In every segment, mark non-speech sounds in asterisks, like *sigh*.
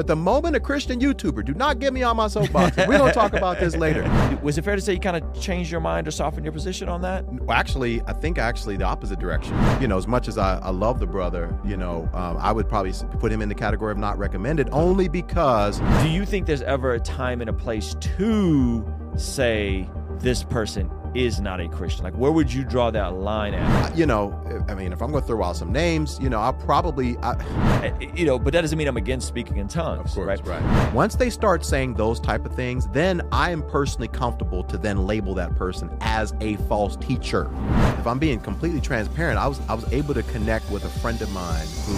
But the moment a Christian YouTuber, do not get me on my soapbox. We're gonna talk about this later. *laughs* Was it fair to say you kind of changed your mind or softened your position on that? Well, actually, I think actually the opposite direction. You know, as much as I, I love the brother, you know, um, I would probably put him in the category of not recommended only because. Do you think there's ever a time and a place to say this person is not a Christian? Like, where would you draw that line at? You know, I mean, if I'm going to throw out some names, you know, I'll probably, I, you know, but that doesn't mean I'm against speaking in tongues, of course, right? right? Once they start saying those type of things, then I am personally comfortable to then label that person as a false teacher. If I'm being completely transparent, I was I was able to connect with a friend of mine who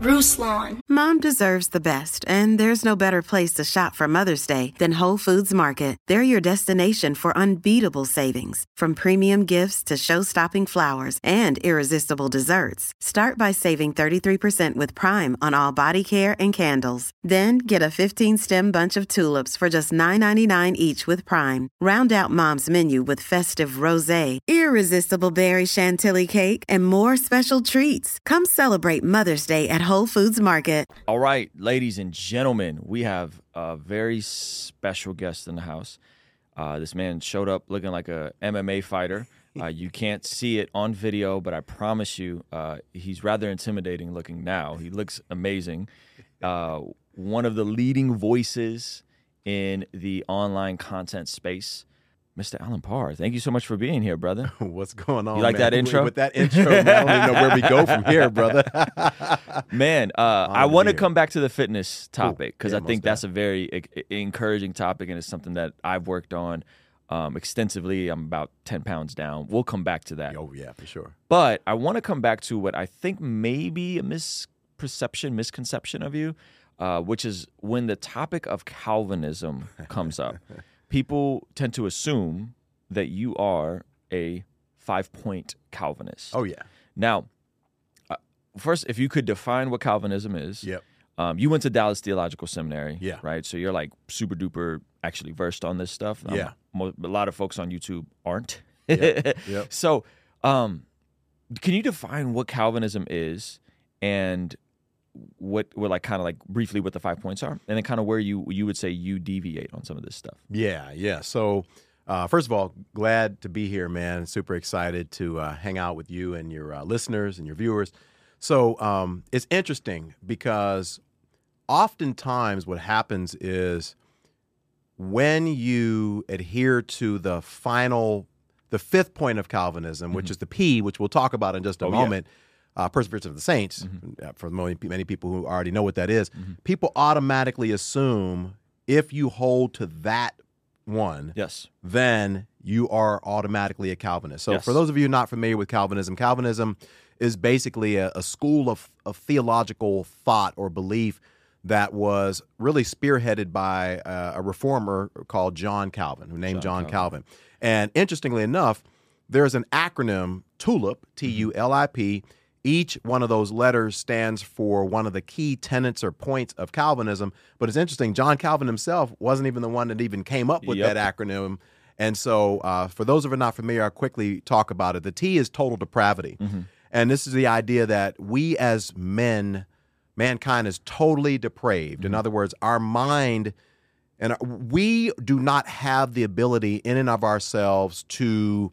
Ruslan. Mom deserves the best, and there's no better place to shop for Mother's Day than Whole Foods Market. They're your destination for unbeatable savings, from premium gifts to show-stopping flowers and irresistible desserts. Start by saving 33% with Prime on all body care and candles. Then get a 15-stem bunch of tulips for just $9.99 each with Prime. Round out Mom's menu with festive rosé, irresistible berry chantilly cake, and more special treats. Come celebrate Mother's Day at Whole Foods Market. All right, ladies and gentlemen, we have a very special guest in the house. Uh, this man showed up looking like a MMA fighter. *laughs* Uh, you can't see it on video, but I promise you, uh, he's rather intimidating looking now. He looks amazing. *laughs* Uh, one of the leading voices in the online content space. Mr. Allen Parr, thank you so much for being here, brother. *laughs* What's going on? You like man? that intro? With that intro, man, I don't even know where we go from here, *laughs* brother. Man, uh, *laughs* I want to come back to the fitness topic because Yeah, I think that's a very e- encouraging topic and it's something that I've worked on um, extensively. I'm about 10 pounds down. We'll come back to that. oh yeah, for sure. But I want to come back to what I think may be a misperception, misconception of you, uh, which is when the topic of Calvinism comes up, people tend to assume that you are a five point Calvinist. Oh yeah. Now, uh, first, if you could define what Calvinism is. Yep. Um, you went to Dallas Theological Seminary. Yeah. Right. So you're like super duper actually versed on this stuff. Um, Yeah. mo- a lot of folks on YouTube aren't. Yep, *laughs* yep. So, um, can you define what Calvinism is and what, what like kind of like briefly what the five points are, and then kind of where you you would say you deviate on some of this stuff? Yeah, yeah. So, uh, first of all, glad to be here, man. Super excited to uh, hang out with you and your uh, listeners and your viewers. So, um, it's interesting because oftentimes what happens is when you adhere to the final, the fifth point of Calvinism, which is the P, which we'll talk about in just a Mm-hmm. Oh, yeah. Mm-hmm. Uh, perseverance of the saints, uh, for many, many people who already know what that is, people automatically assume if you hold to that one, Yes. then you are automatically a Calvinist. So, Yes. for those of you not familiar with Calvinism, Calvinism is basically a, a school of, of theological thought or belief that was really spearheaded by uh, a reformer called John Calvin, who named John, Calvin. And interestingly enough, there's an acronym TULIP, T U L I P. Each one of those letters stands for one of the key tenets or points of Calvinism. But it's interesting, John Calvin himself wasn't even the one that even came up with Yep. that acronym. And so, uh, for those of you not familiar, I'll quickly talk about it. The T is total depravity. Mm-hmm. And this is the idea that we as men, mankind is totally depraved. In mm-hmm. other words, our mind and our- we do not have the ability in and of ourselves to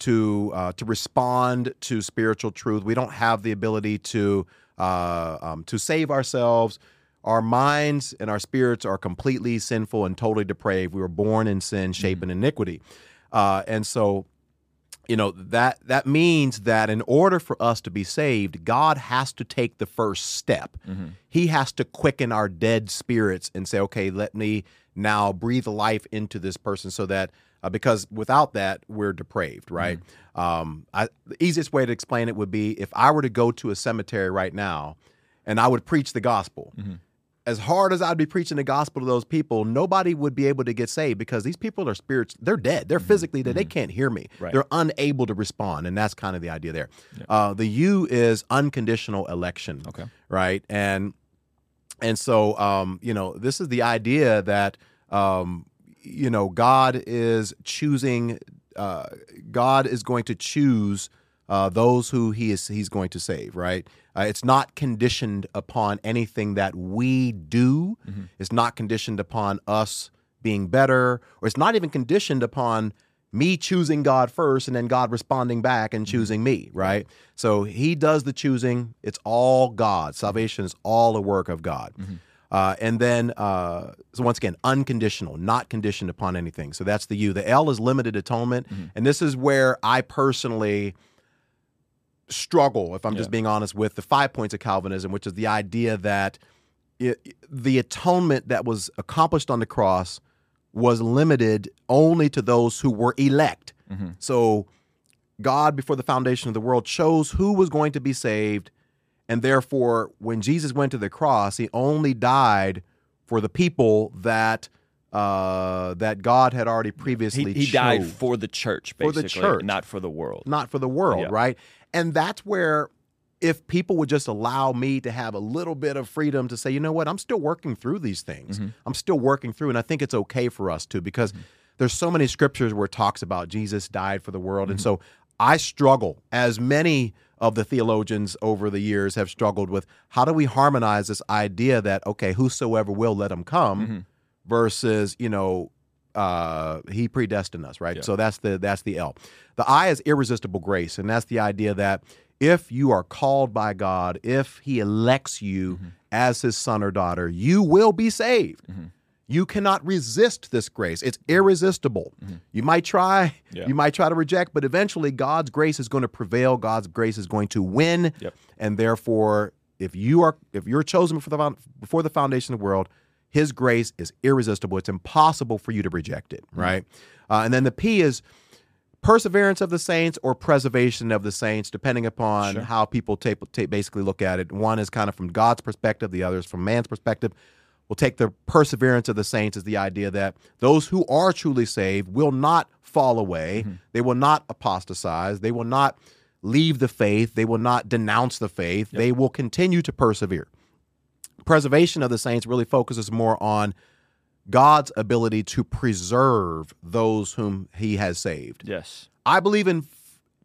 to uh, to respond to spiritual truth. We don't have the ability to uh, um, to save ourselves. Our minds and our spirits are completely sinful and totally depraved. We were born in sin, shaped in iniquity, uh, and so you know that that means that in order for us to be saved god has to take the first step he has to quicken our dead spirits and say okay let me now breathe life into this person so that uh, because without that we're depraved right um, I, the easiest way to explain it would be if i were to go to a cemetery right now and i would preach the gospel as hard as I'd be preaching the gospel to those people, nobody would be able to get saved because these people are spirits. They're dead. They're physically dead. They can't hear me. Right. They're unable to respond, and that's kind of the idea there. Uh, the U is unconditional election. Okay. Right. And and so um, you know this is the idea that um, you know God is choosing. Uh, God is going to choose uh, those who he is he's going to save right uh, it's not conditioned upon anything that we do It's not conditioned upon us being better, or it's not even conditioned upon me choosing God first and then God responding back and choosing me, right? So he does the choosing. It's all God. Salvation is all a work of God. Uh, and then, uh, so once again, unconditional, not conditioned upon anything. So that's the U. The L is limited atonement. And this is where I personally struggle, if I'm just being honest, with the five points of Calvinism, which is the idea that it, the atonement that was accomplished on the cross was limited only to those who were elect. So God, before the foundation of the world, chose who was going to be saved. And therefore, when Jesus went to the cross, he only died for the people that uh, that God had already previously He, he died for the church, For the basically, church. not for the world. not for the world, Yeah. right? And that's where if people would just allow me to have a little bit of freedom to say, you know what, I'm still working through these things. Mm-hmm. I'm still working through, and I think it's okay for us to because there's so many scriptures where it talks about Jesus died for the world, and Mm-hmm. so I struggle as many of the theologians over the years have struggled with how do we harmonize this idea that okay, whosoever will let him come Mm-hmm. versus you know uh, he predestined us, right? Yeah. So that's the that's the L. The I is irresistible grace, and that's the idea that if you are called by God, if He elects you Mm-hmm. as His son or daughter, you will be saved. You cannot resist this grace. It's irresistible. You might try, Mm-hmm. Yeah. you might try to reject, but eventually God's grace is going to prevail. God's grace is going to win, Yep. and therefore, if you are if you're chosen before the before the foundation of the world, His grace is irresistible. It's impossible for you to reject it, right? Uh, and then the P is perseverance of the saints or preservation of the saints, depending upon Sure. how people basically look at it. One is kind of from God's perspective, the other is from man's perspective. We'll take the perseverance of the saints as the idea that those who are truly saved will not fall away. Mm-hmm. They will not apostatize. They will not leave the faith. They will not denounce the faith. They will continue to persevere. Preservation of the saints really focuses more on God's ability to preserve those whom he has saved. Yes. I believe in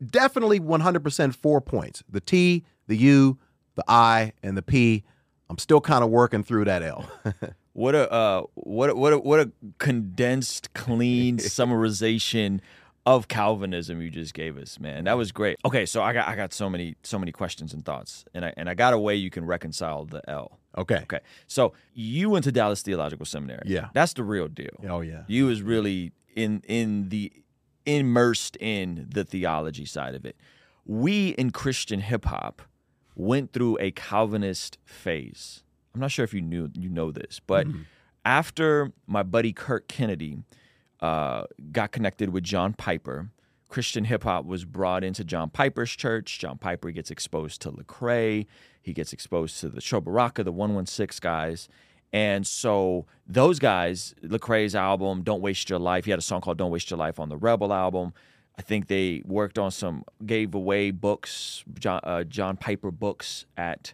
definitely 100% four points the T, the U, the I, and the P. I'm still kind of working through that L. *laughs* What a uh, what a, what a, what a condensed, clean *laughs* summarization of Calvinism you just gave us, man. That was great. Okay, so I got I got so many so many questions and thoughts, and I and I got a way you can reconcile the L. okay. Okay, so you went to Dallas Theological Seminary. Yeah. that's the real deal. Oh, yeah. You was really in in the immersed in the theology side of it. We in Christian hip hop went through a Calvinist phase. I'm not sure if you knew you know this, but after my buddy Kirk Kennedy uh, got connected with John Piper, Christian hip hop was brought into John Piper's church. John Piper gets exposed to Lecrae. He gets exposed to the Sho Baraka, the 116 guys. And so those guys, Lecrae's album, Don't Waste Your Life, he had a song called Don't Waste Your Life on the Rebel album. I think they worked on some, gave away books, John, uh, John Piper books at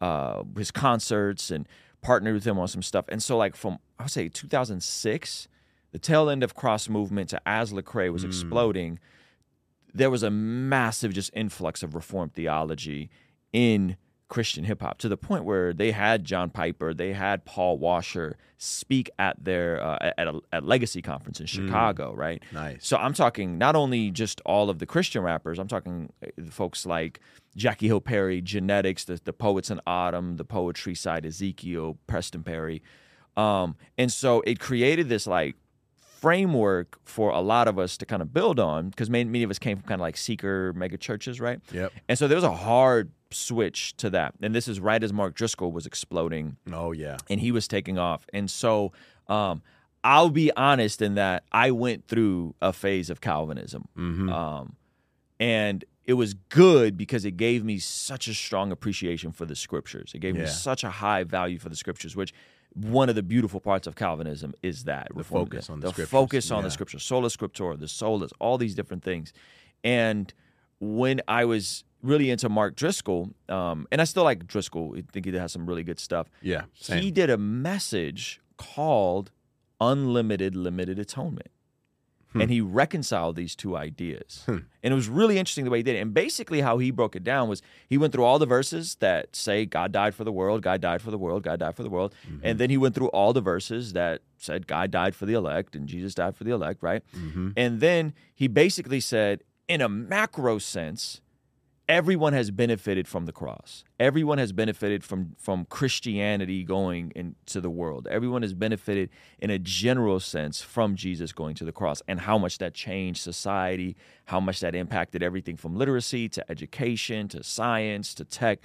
uh, his concerts and partnered with him on some stuff. And so, like, from I would say 2006, the tail end of Cross Movement to as Lecrae was exploding, there was a massive just influx of Reformed theology in Christian hip hop to the point where they had John Piper, they had Paul Washer speak at their uh, at a at Legacy conference in Chicago, right? Nice. So I'm talking not only just all of the Christian rappers, I'm talking uh, folks like Jackie Hill Perry, Genetics, the, the Poets in Autumn, the Poetry Side, Ezekiel, Preston Perry. Um, and so it created this like framework for a lot of us to kind of build on because many, many of us came from kind of like seeker mega churches, right? Yep. And so there was a hard switch to that. And this is right as Mark Driscoll was exploding Oh, yeah. and he was taking off. And so um, I'll be honest in that I went through a phase of Calvinism. Mm-hmm. Um, and it was good because it gave me such a strong appreciation for the scriptures. It gave me such a high value for the scriptures, which one of the beautiful parts of Calvinism is that The focus on the the scriptures. focus on Yeah. the scriptures, sola scriptura, the solas, all these different things. And when I was really into Mark Driscoll, um, and I still like Driscoll, I think he has some really good stuff. Yeah. Same. He did a message called Unlimited Limited Atonement. Hmm. and he reconciled these two ideas. Hmm. And it was really interesting the way he did it. And basically, how he broke it down was he went through all the verses that say God died for the world, God died for the world, God died for the world. Mm-hmm. And then he went through all the verses that said God died for the elect and Jesus died for the elect, right? Mm-hmm. And then he basically said, in a macro sense, everyone has benefited from the cross. Everyone has benefited from from Christianity going into the world. Everyone has benefited in a general sense from Jesus going to the cross and how much that changed society, how much that impacted everything from literacy to education to science to tech.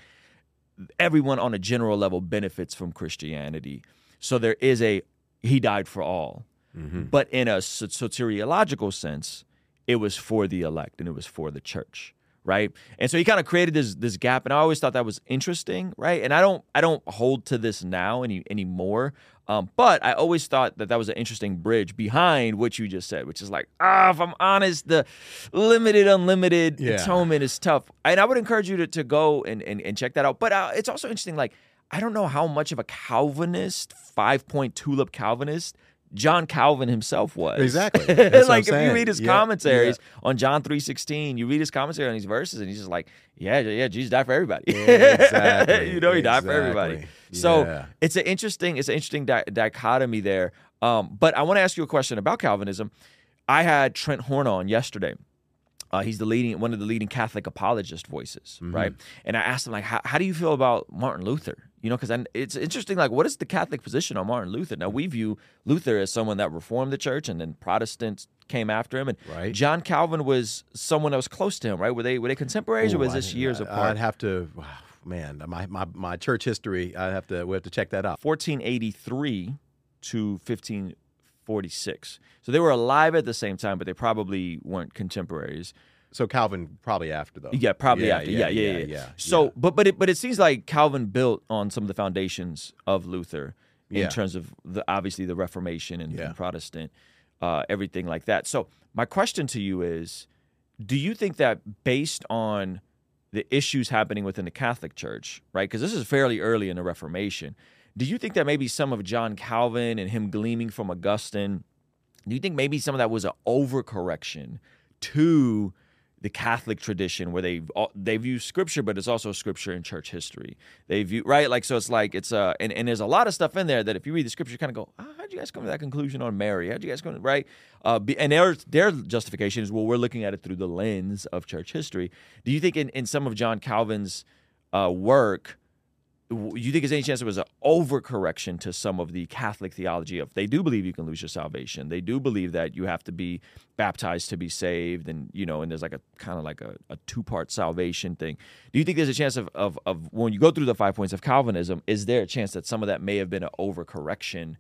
Everyone on a general level benefits from Christianity. So there is a he died for all. Mm-hmm. But in a so- soteriological sense, it was for the elect and it was for the church right? And so he kind of created this this gap and i always thought that was interesting right? And i don't i don't hold to this now any anymore um, but i always thought that that was an interesting bridge behind what you just said which is like ah if i'm honest the limited unlimited Yeah. atonement is tough. And i would encourage you to, to go and, and, and check that out but uh, it's also interesting like i don't know how much of a calvinist five point tulip calvinist John Calvin himself was Exactly. *laughs* That's what I'm like if you read his Yeah, commentaries on John three sixteen, you read his commentary on these verses, and he's just like, yeah, yeah, Jesus died for everybody. *laughs* Exactly, you know, he died for everybody. So Yeah. it's an interesting, it's an interesting di- dichotomy there. Um, but I want to ask you a question about Calvinism. I had Trent Horn on yesterday. Uh, he's the leading one of the leading Catholic apologist voices, Mm-hmm. right? And I asked him like, how, how do you feel about Martin Luther? You know, because it's interesting. Like, what is the Catholic position on Martin Luther? Now we view Luther as someone that reformed the church, and then Protestants came after him. And Right. John Calvin was someone that was close to him, right? Were they were they contemporaries, or was I- this years I- apart? I'd have to, *sighs* man, my, my, my church history, I have to, we have to check that out. 1483 to 1546. So they were alive at the same time, but they probably weren't contemporaries. So Calvin probably after though. Yeah, probably after. Yeah, yeah, yeah. yeah. So, yeah. but but it but it seems like Calvin built on some of the foundations of Luther in Yeah. terms of the obviously the Reformation and, and Protestant, uh, everything like that. So my question to you is, do you think that based on the issues happening within the Catholic Church, right? Because this is fairly early in the Reformation. Do you think that maybe some of John Calvin and him gleaming from Augustine, do you think maybe some of that was an overcorrection to the Catholic tradition where they they view Scripture, but it's also Scripture in church history. They view right, like so. It's like it's a and, and there's a lot of stuff in there that if you read the Scripture, you kind of go, ah, how'd you guys come to that conclusion on Mary? How'd you guys come to, right? Uh, be, and their their justification is well, we're looking at it through the lens of church history. Do you think in, in some of John Calvin's uh, work? You think there's any chance there was an overcorrection to some of the Catholic theology of they do believe you can lose your salvation. They do believe that you have to be baptized to be saved, and you know, and there's like a kind of like a, a two part salvation thing. Do you think there's a chance of, of of when you go through the five points of Calvinism, is there a chance that some of that may have been an overcorrection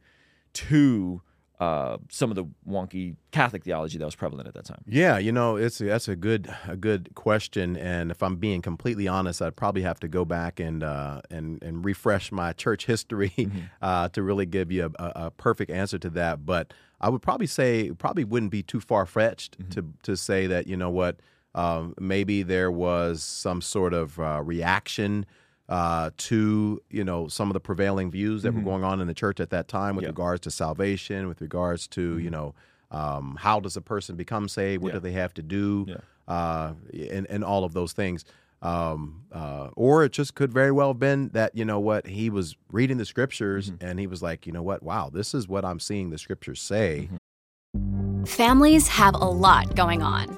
to uh, some of the wonky Catholic theology that was prevalent at that time? Yeah, you know, it's that's a good a good question, and if I'm being completely honest, I'd probably have to go back and uh, and and refresh my church history *laughs* uh, to really give you a, a, perfect answer to that. But I would probably say probably wouldn't be too far fetched to to say that you know what um, maybe there was some sort of uh, reaction. Uh, to you know some of the prevailing views that were going on in the church at that time with Yeah. regards to salvation, with regards to you know um, how does a person become saved? What Yeah. do they have to do? Yeah. Uh, and, and all of those things. Um, uh, or it just could very well have been that, you know what, he was reading the scriptures and he was like, you know what, wow, this is what I'm seeing the scriptures say. Families have a lot going on.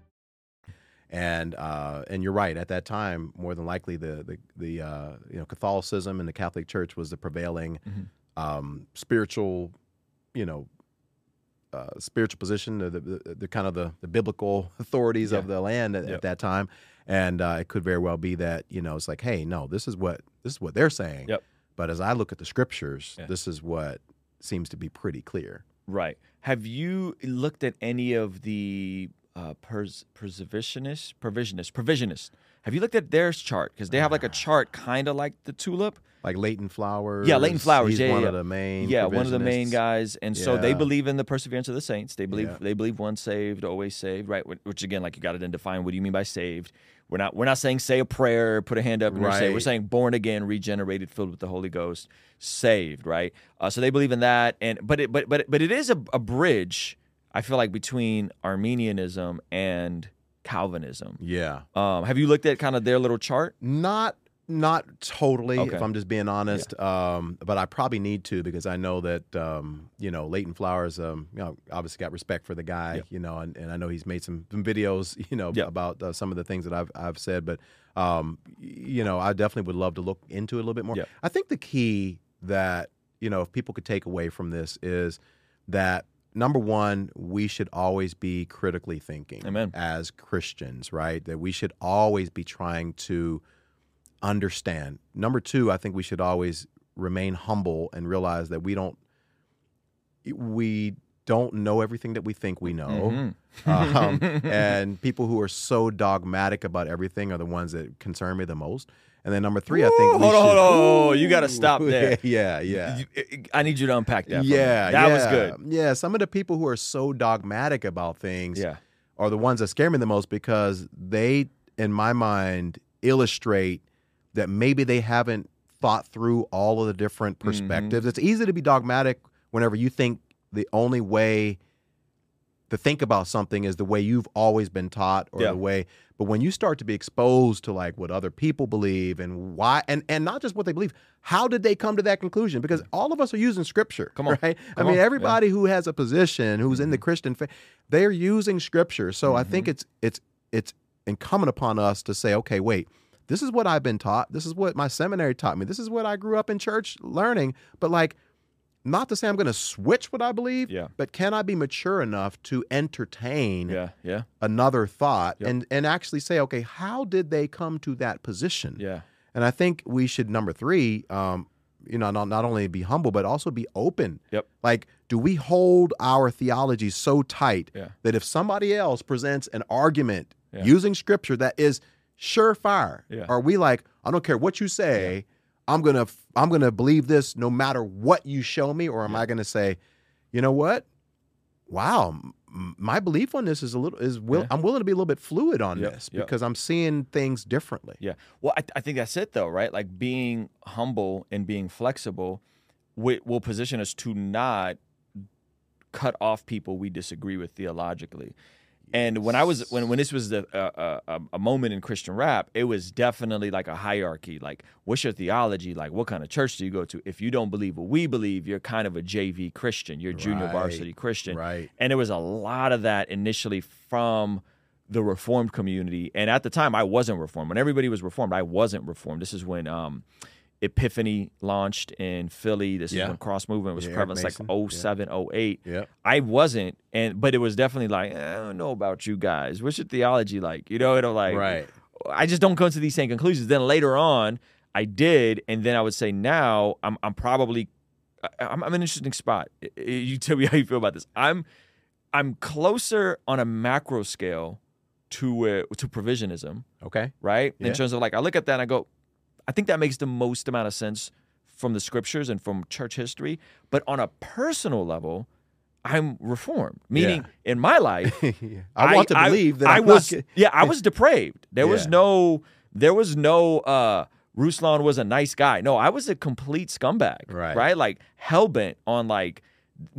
And uh, and you're right. At that time, more than likely, the the, the uh, you know Catholicism and the Catholic Church was the prevailing um, spiritual, you know, uh, spiritual position, the, the, the kind of the, the biblical *laughs* authorities of the land at, Yep. at that time. And uh, it could very well be that you know it's like, hey, no, this is what this is what they're saying. Yep. But as I look at the scriptures, Yeah. this is what seems to be pretty clear. Right. Have you looked at any of the uh, pers- preservationist, provisionist, provisionist. Have you looked at their chart? Because they have like a chart kind of like the tulip. Like Leighton Flowers. Yeah, Leighton Flowers. He's yeah, one yeah. of the main. Yeah, one of the main guys, and so they believe in the perseverance of the saints. They believe Yeah. they believe once saved, always saved, right? Which- again, like you got to then define what do you mean by saved. We're not we're not saying say a prayer, put a hand up, and saved. We're saying born again, regenerated, filled with the Holy Ghost, saved, right? Uh, so they believe in that, and but it but but but it is a, a bridge. I feel like between Arminianism and Calvinism. Yeah. Um, have you looked at kind of their little chart? Not not totally, Okay. if I'm just being honest. Um, but I probably need to because I know that um, you know Leighton Flowers. Um, you know, obviously got respect for the guy. Yep. You know, and, and I know he's made some, some videos. *laughs* You know Yep. about uh, some of the things that I've I've said. But um, you know, I definitely would love to look into it a little bit more. Yep. I think the key that you know if people could take away from this is that number one, we should always be critically thinking Amen. as Christians, right? That we should always be trying to understand. Number two, I think we should always remain humble and realize that we don't we don't know everything that we think we know. Mm-hmm. Um, *laughs* and people who are so dogmatic about everything are the ones that concern me the most. And then number three, I think Ooh, hold on, should, hold on. You gotta stop there. *laughs* Yeah, yeah. I need you to unpack that. Yeah, that was good. Yeah, some of the people who are so dogmatic about things Yeah. are the ones that scare me the most because they, in my mind, illustrate that maybe they haven't thought through all of the different Mm-hmm. perspectives. It's easy to be dogmatic whenever you think the only way to think about something is the way you've always been taught or Yeah. the way but when you start to be exposed to like what other people believe and why and and not just what they believe how did they come to that conclusion? Because mm. all of us are using scripture Come on. right? Come i mean on. Yeah. everybody who has a position who's in the mm-hmm. christian faith they're using scripture. So i think mm-hmm. it's it's it's incumbent upon us to say okay wait this is what i've been taught. This is what my seminary taught me. This is what i grew up in church learning. But like not to say i'm going to switch what i believe Yeah. but can i be mature enough to entertain Yeah. Yeah. another thought Yep. and and actually say okay how did they come to that position Yeah. and i think we should number three um you know not, not only be humble but also be open Yep. like do we hold our theology so tight Yeah. that if somebody else presents an argument Yeah. using scripture that is surefire Yeah. are we like i don't care what you say i'm gonna i'm gonna believe this no matter what you show me or am i gonna say you know what wow m- my belief on this is a little is will Yeah. i'm willing to be a little bit fluid on Yep, this yep. because i'm seeing things differently Yeah. Well, I, I think that's it, though, right? Like being humble and being flexible wi- will position us to not cut off people we disagree with theologically. And when I was when when this was the uh, uh, a moment in Christian rap, it was definitely like a hierarchy. Like, what's your theology? Like, what kind of church do you go to? If you don't believe what we believe, you're kind of a JV Christian. You're junior Right, varsity Christian. right. And there was a lot of that initially from the reformed community. And at the time, I wasn't reformed. When everybody was reformed, I wasn't reformed. This is when um, Epiphany launched in Philly. This Yeah. is when cross movement was Yeah, prevalent. It's like 07, 08. Yep. I wasn't, and but it was definitely like eh, I don't know about you guys. What's your theology like? You know, it'll like Right. I just don't come to these same conclusions. Then later on, I did, and then I would say now I'm I'm probably I'm, I'm an interesting spot. You tell me how you feel about this. I'm I'm closer on a macro scale to uh, to provisionism, okay right? Yeah. In terms of like I look at that and I go, I think that makes the most amount of sense from the scriptures and from church history. But on a personal level, I'm reformed. Meaning in my life, *laughs* I, want to believe that I I'm was get- yeah I was depraved. There was no there was no uh Ruslan was a nice guy. No, I was a complete scumbag. Right. Right? Like hell bent on like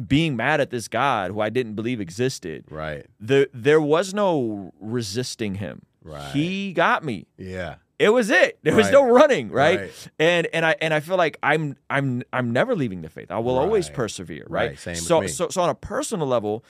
being mad at this God who I didn't believe existed. right The there was no resisting him. Right. He got me. yeah It was it. There was Right. no running, right? Right. And and I and I feel like I'm I'm I'm never leaving the faith. I will always persevere, right? Right. Same so so so on a personal level,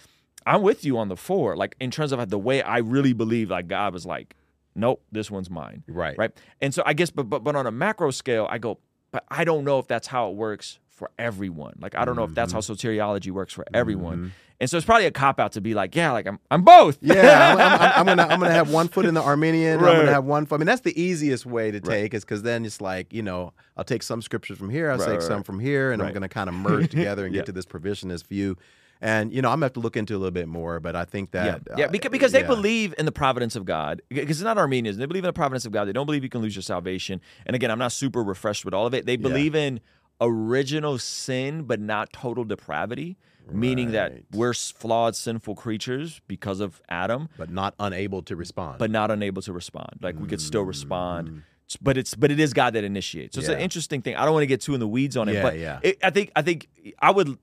I'm with you on the four. Like in terms of the way I really believe, like God was like, nope, this one's mine, Right. right? And so I guess, but but but on a macro scale, I go, but I don't know if that's how it works for everyone. Like I don't know if that's how Mm-hmm. soteriology works for everyone. And so it's probably a cop out to be like, yeah, like I'm I'm both. Yeah, I'm, I'm, I'm *laughs* gonna I'm gonna have one foot in the Arminian. I'm gonna have one foot. I mean, that's the easiest way to take, is because then it's like you know I'll take some scriptures from here, I'll Right, take right, some right. from here, and I'm gonna kind of *laughs* merge together and Yeah. get to this provisionist view. And you know, I'm gonna have to look into a little bit more, but I think that yeah, uh, because, because they yeah. believe in the providence of God. Because it's not Arminians. They believe in the providence of God. They don't believe you can lose your salvation. And again, I'm not super refreshed with all of it. They believe in original sin, but not total depravity, meaning that we're flawed, sinful creatures because of Adam, but not unable to respond. but not unable to respond. Like we could still respond. But it's but it is God that initiates. So it's an Mm. Interesting thing. I don't want to get too in the weeds on it, Yeah, but yeah. it, I think I think I would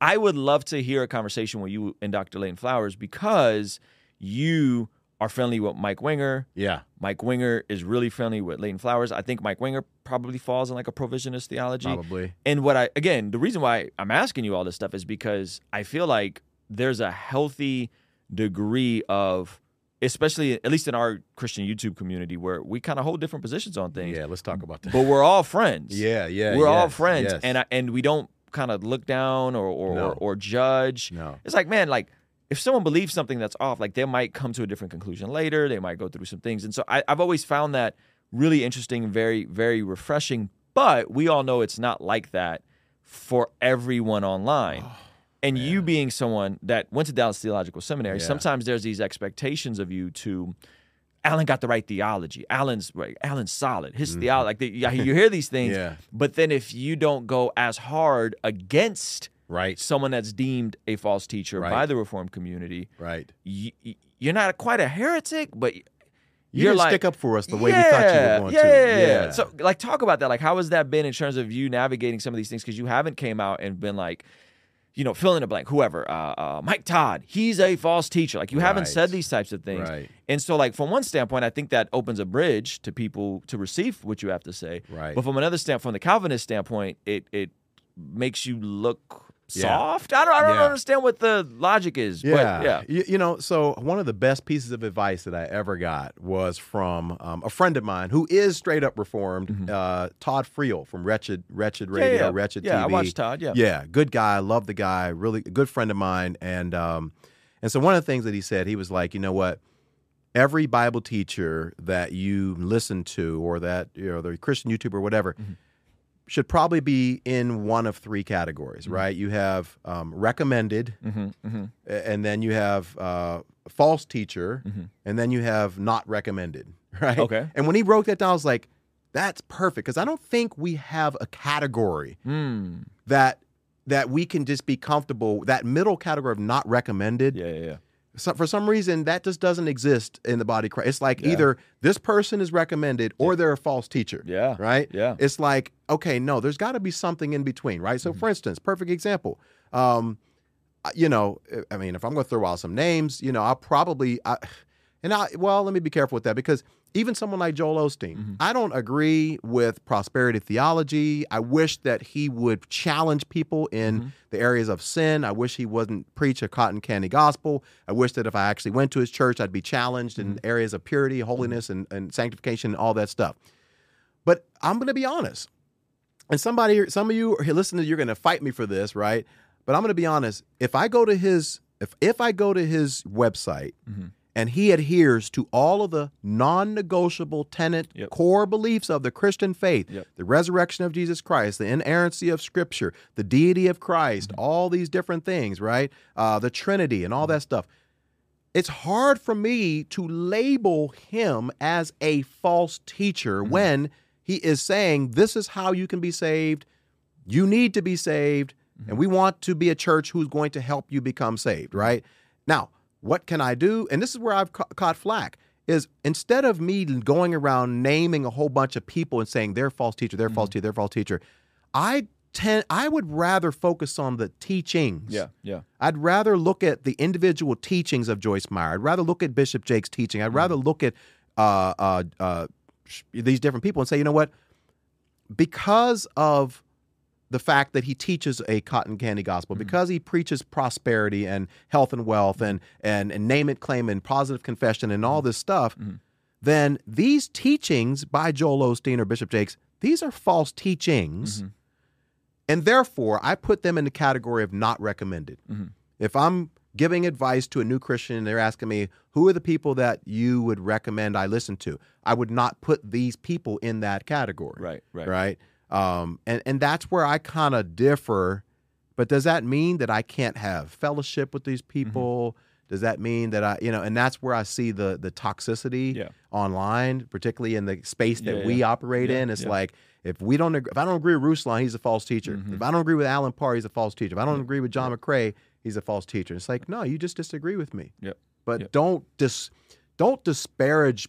I would love to hear a conversation with you and Dr. Leighton Flowers because you are friendly with Mike Winger. yeah, Mike Winger is really friendly with Leighton Flowers. I think Mike Winger probably falls in like a provisionist theology. probably. And what I again, the reason why I'm asking you all this stuff is because I feel like there's a healthy degree of especially at least in our Christian YouTube community where we kind of hold different positions on things. Yeah, let's talk about that. But we're all friends. *laughs* Yeah, yeah, We're all friends yes. and I, and we don't kind of look down or or, No. or or judge. No. It's like, man, like if someone believes something that's off, like they might come to a different conclusion later. They might go through some things. And so I, I've always found that really interesting, very, very refreshing. But we all know it's not like that for everyone online. Oh, and you being someone that went to Dallas Theological Seminary, Yeah. sometimes there's these expectations of you to Allen got the right theology. Allen's right. Allen's solid. His theology, like the, you hear these *laughs* things, Mm-hmm. Yeah. but then if you don't go as hard against Right, someone that's deemed a false teacher Right. by the Reformed community, right. y- y- you're not quite a heretic, but You you're like stick up for us the way we thought you were going yeah, to. Yeah, Yeah. So, like, talk about that. Like, how has that been in terms of you navigating some of these things? Because you haven't came out and been like, you know, fill in the blank, whoever, uh, uh, Mike Todd, he's a false teacher. Like, you haven't said these types of things. Right. And so, like, from one standpoint, I think that opens a bridge to people to receive what you have to say. Right. But from another standpoint, from the Calvinist standpoint, it it makes you look Yeah. soft. I don't, I don't Yeah. understand what the logic is. Yeah, But yeah. You, you know, so one of the best pieces of advice that I ever got was from um, a friend of mine who is straight up reformed, uh, Todd Friel from Wretched Wretched Radio, Mm-hmm. yeah. Wretched Yeah, I watched Todd, yeah. yeah, good guy. Love the guy. Really good friend of mine. And um, and so one of the things that he said, he was like, you know what? Every Bible teacher that you listen to, or that you know, the Christian YouTuber, or whatever, Mm-hmm. Should probably be in one of three categories, right? You have um, recommended, Mm-hmm, a- and then you have uh, false teacher, and then you have not recommended, *laughs* right? Mm-hmm. Okay. And when he wrote that down, I was like, that's perfect because I don't think we have a category Mm. that that we can just be comfortable. That middle category of not recommended, Yeah, yeah, yeah. So for some reason that just doesn't exist in the body of Christ. It's like Yeah. either this person is recommended or they're a false teacher. Yeah. Right? Yeah. It's like, okay, no, there's got to be something in between, right? Mm-hmm. So for instance, perfect example. Um, you know, I mean, if I'm going to throw out some names, you know, I'll probably, I, and I, well, let me be careful with that because even someone like Joel Osteen, Mm-hmm. I don't agree with prosperity theology. I wish that he would challenge people in Mm-hmm. the areas of sin. I wish he wouldn't preach a cotton candy gospel. I wish that if I actually went to his church, I'd be challenged in Mm-hmm. areas of purity, holiness, and, and sanctification, and all that stuff. But I'm going to be honest. And somebody, some of you are listening, you're going to fight me for this, right? But I'm going to be honest. If I go to his, if if I go to his website Mm-hmm. And he adheres to all of the non-negotiable tenet Yep. core beliefs of the Christian faith, Yep. the resurrection of Jesus Christ, the inerrancy of Scripture, the deity of Christ, Mm-hmm. all these different things, right? Uh, the Trinity and all that stuff. It's hard for me to label him as a false teacher Mm-hmm. when he is saying this is how you can be saved. You need to be saved, Mm-hmm. and we want to be a church who's going to help you become saved, right? Now, what can I do? And this is where I've ca- caught flack is instead of me going around naming a whole bunch of people and saying they're false teacher, they're Mm-hmm. false teacher, they're false teacher, I tend I would rather focus on the teachings. Yeah, yeah. I'd rather look at the individual teachings of Joyce Meyer. I'd rather look at Bishop Jakes' teaching. I'd rather look at uh, uh, uh, these different people and say, you know what? Because of the fact that he teaches a cotton candy gospel, mm-hmm. because he preaches prosperity and health and wealth and and, and name it, claim and positive confession and all mm-hmm. this stuff, mm-hmm. then these teachings by Joel Osteen or Bishop Jakes, these are false teachings. And therefore, I put them in the category of not recommended. If I'm giving advice to a new Christian and they're asking me, who are the people that you would recommend I listen to? I would not put these people in that category. Right, right. Right. Um, and, and that's where I kind of differ. But does that mean that I can't have fellowship with these people? Does that mean that I, you know, and that's where I see the the toxicity Yeah. online, particularly in the space that Yeah, we yeah. operate in. It's like if we don't, if I don't agree with Ruslan, he's a false teacher. Mm-hmm. If I don't agree with Allen Parr, he's a false teacher. If I don't agree with John McCrae, he's a false teacher. It's like no, you just disagree with me. Yep. But Yep. don't dis, don't disparage.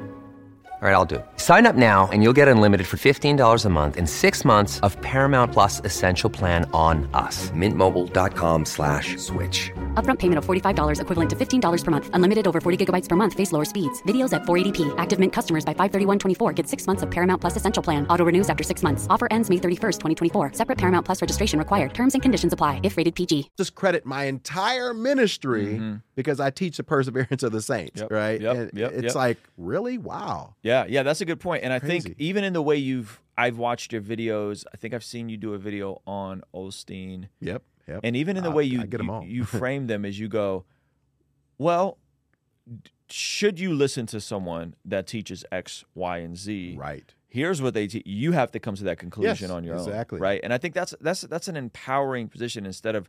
All right, I'll do it. Sign up now and you'll get unlimited for $15 a month in six months of Paramount Plus Essential Plan on us. Mintmobile.com slash switch. Upfront payment of $45 equivalent to $15 per month. Unlimited over 40 gigabytes per month. Face lower speeds. Videos at 480p. Active Mint customers by 531.24 get six months of Paramount Plus Essential Plan. Auto renews after six months. Offer ends May 31st, 2024. Separate Paramount Plus registration required. Terms and conditions apply if rated PG. discredit my entire ministry mm-hmm. because I teach the perseverance of the saints, Yep, right? yep, And yep, it's yep. like really, wow. Yeah, yeah, yeah, that's a good point. And I Crazy. think even in the way you've I've watched your videos, I think I've seen you do a video on Osteen. Yep, yep. And even in the I- way you I you, all. you *laughs* frame them as you go, well, should you listen to someone that teaches X, Y, and Z? right. Here's what they teach. You have to come to that conclusion Yes, on your exactly. own, Exactly. right? And I think that's that's that's an empowering position instead of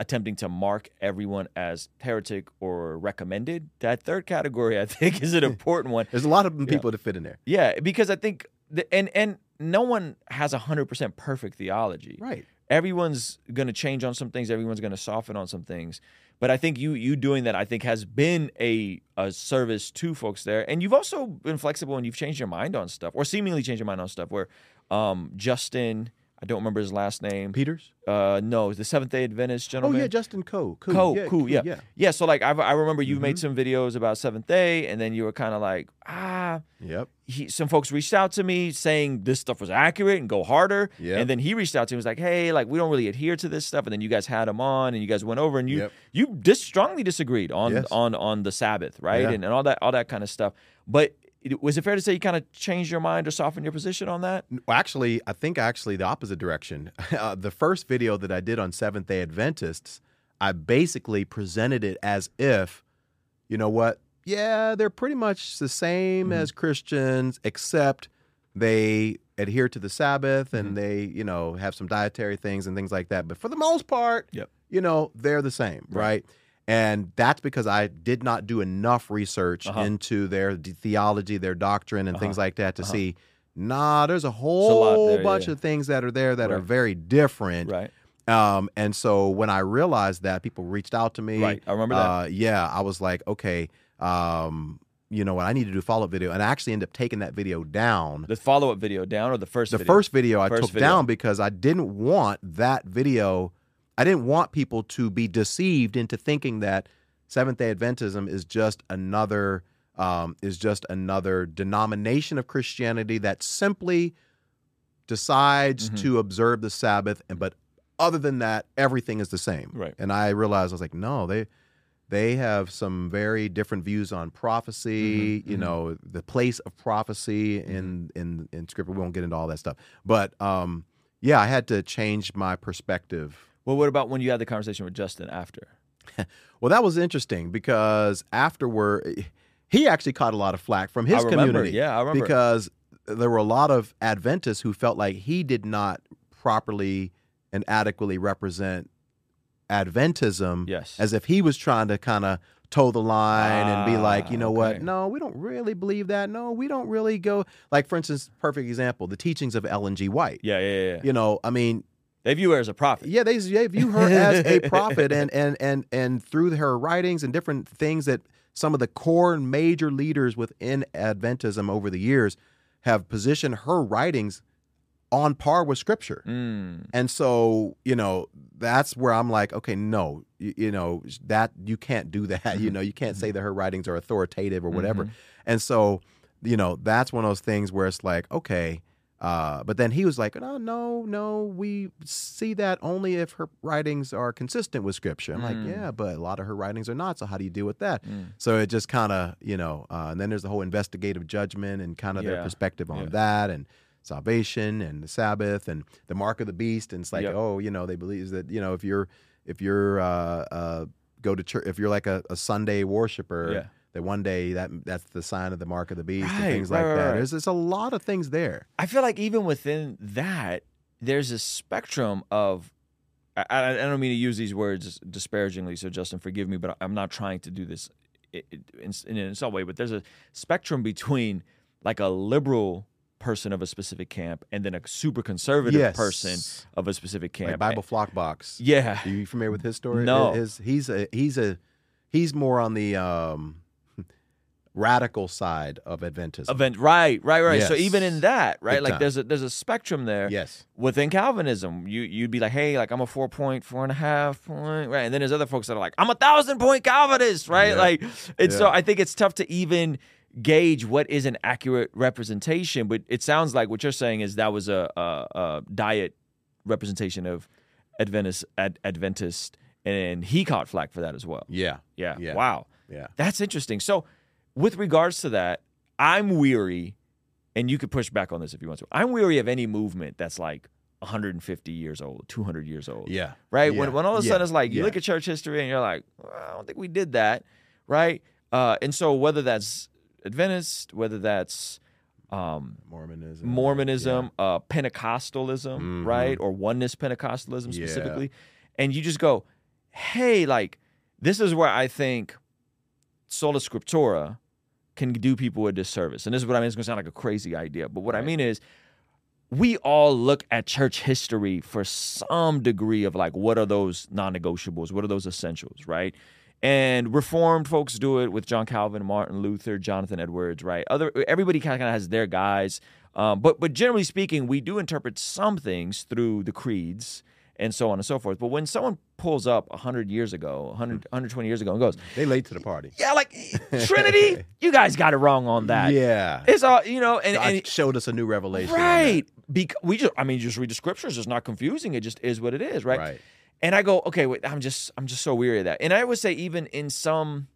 attempting to mark everyone as heretic or recommended. That third category, I think, is an *laughs* important one. There's a lot of people that fit in there. Yeah, because I think the, and and no one has hundred percent perfect theology. Right. Everyone's going to change on some things. Everyone's going to soften on some things. But I think you you doing that I think has been a a service to folks there. And you've also been flexible and you've changed your mind on stuff or seemingly changed your mind on stuff where um Justin I don't remember his last name. Peters? Uh no, the Seventh Day Adventist gentleman. Oh yeah, Justin Coe. Coe, Cool, yeah, Coe, yeah. yeah. yeah. So like I, I remember you Mm-hmm. made some videos about Seventh Day, and then you were kind of like, ah, Yep. he, some folks reached out to me saying this stuff was accurate and go harder. Yep. And then he reached out to me was like, hey, like we don't really adhere to this stuff. And then you guys had him on and you guys went over and you Yep. you dis- strongly disagreed on Yes. on on the Sabbath, right? Yeah. And, and all that all that kind of stuff. But was it fair to say you kind of changed your mind or softened your position on that? Well, actually, I think actually the opposite direction. *laughs* Uh, the first video that I did on Seventh Day Adventists, I basically presented it as if, you know what? Yeah, they're pretty much the same Mm-hmm. as Christians, except they adhere to the Sabbath and Mm-hmm. they, you know, have some dietary things and things like that. But for the most part, Yep. you know, they're the same, right? And that's because I did not do enough research Uh-huh. into their theology, their doctrine, and things like that to Uh-huh. see, nah, there's a whole there, bunch yeah. of things that are there that are very different. Right. Um, and so when I realized that, people reached out to me. Right. I remember that. Uh, yeah, I was like, okay, um, you know what? I need to do a follow up video, and I actually ended up taking that video down. The follow up video down or the first The video? first video I First took video. down because I didn't want that video. I didn't want people to be deceived into thinking that Seventh Day Adventism is just another um, is just another denomination of Christianity that simply decides Mhm. to observe the Sabbath, and but other than that, everything is the same. Right. And I realized I was like, no, they they have some very different views on prophecy. Mm-hmm, You know, the place of prophecy in in in scripture. We won't get into all that stuff, but um, yeah, I had to change my perspective. Well, what about when you had the conversation with Justin after? *laughs* Well, that was interesting because afterward, he actually caught a lot of flack from his remember, community. yeah, I remember. because there were a lot of Adventists who felt like he did not properly and adequately represent Adventism. Yes. as if he was trying to kind of toe the line and be like, Ah, you know what? No, we don't really believe that. No, we don't really go. Like, for instance, perfect example: the teachings of Ellen G. White. Yeah, yeah. yeah. You know, I mean, They view her as a prophet. yeah, they, they view her as a *laughs* prophet, and and and and through her writings and different things that some of the core and major leaders within Adventism over the years have positioned her writings on par with Scripture. Mm. And so, you know, that's where I'm like, okay, no, you, you know, that you can't do that. Mm-hmm. You know, you can't say that her writings are authoritative or whatever. And so, you know, that's one of those things where it's like, okay. Uh, but then he was like, no, no, no, we see that only if her writings are consistent with scripture. I'm Mm. like, yeah, but a lot of her writings are not. So how do you deal with that? So it just kind of, you know, uh, and then there's the whole investigative judgment and kind of their perspective on Yeah. that and salvation and the Sabbath and the mark of the beast. And it's like, Yep. oh, you know, they believe that, you know, if you're, if you're, uh, uh, go to church, if you're like a, a Sunday worshiper, Yeah. That one day that that's the sign of the mark of the beast and things right, like right, that. right. There's there's a lot of things there. I feel like even within that, there's a spectrum of. I, I I don't mean to use these words disparagingly, so Justin, forgive me, but I'm not trying to do this in, in an insult way. But there's a spectrum between like a liberal person of a specific camp and then a super conservative Yes. person of a specific camp. Like Bible flock box. Yeah. Are you familiar with his story? No. His, he's a he's a he's more on the um, radical side of Adventism. Event right, right, right. So even in that, right, Big like time. there's a there's a spectrum there. Yes. Within Calvinism, you you'd be like, hey, like I'm a four point, four and a half point, right? And then there's other folks that are like, I'm a thousand point Calvinist, right? Yeah. Like, and so I think it's tough to even gauge what is an accurate representation. But it sounds like what you're saying is that was a a, a diet representation of Adventist Ad, Adventist, and he caught flack for that as well. Yeah. Yeah. Yeah. Wow. Yeah. That's interesting. So, with regards to that, I'm weary, and you could push back on this if you want to. I'm weary of any movement that's like 150 years old, 200 years old. Yeah. Right? Yeah. When, when all of a Yeah. sudden it's like, you Yeah. look at church history and you're like, well, I don't think we did that. Right? Uh, and so, whether that's Adventist, whether that's um, Mormonism. Mormonism, uh, Pentecostalism, Mhm. right? Or oneness Pentecostalism Yeah. specifically. And you just go, hey, like, this is where I think sola scriptura can do people a disservice. And this is what I mean. It's going to sound like a crazy idea. But what I mean is, we all look at church history for some degree of like, what are those non negotiables? What are those essentials, right? And Reformed folks do it with John Calvin, Martin Luther, Jonathan Edwards, right? Other everybody kind of has their guys, um, but but generally speaking, we do interpret some things through the creeds and so on and so forth. But when someone pulls up 100 years ago, 100, 120 hmm. years ago, and goes, They late to the party. "Yeah, like *laughs* Trinity, you guys got it wrong on that." Yeah. it's all you know, and, and showed us a new revelation. Right. Because we just, I mean, just read the scriptures. It's not confusing. It just is what it is, right? Right. And I go, okay, wait, I'm just, I'm just so weary of that. And I would say, even in some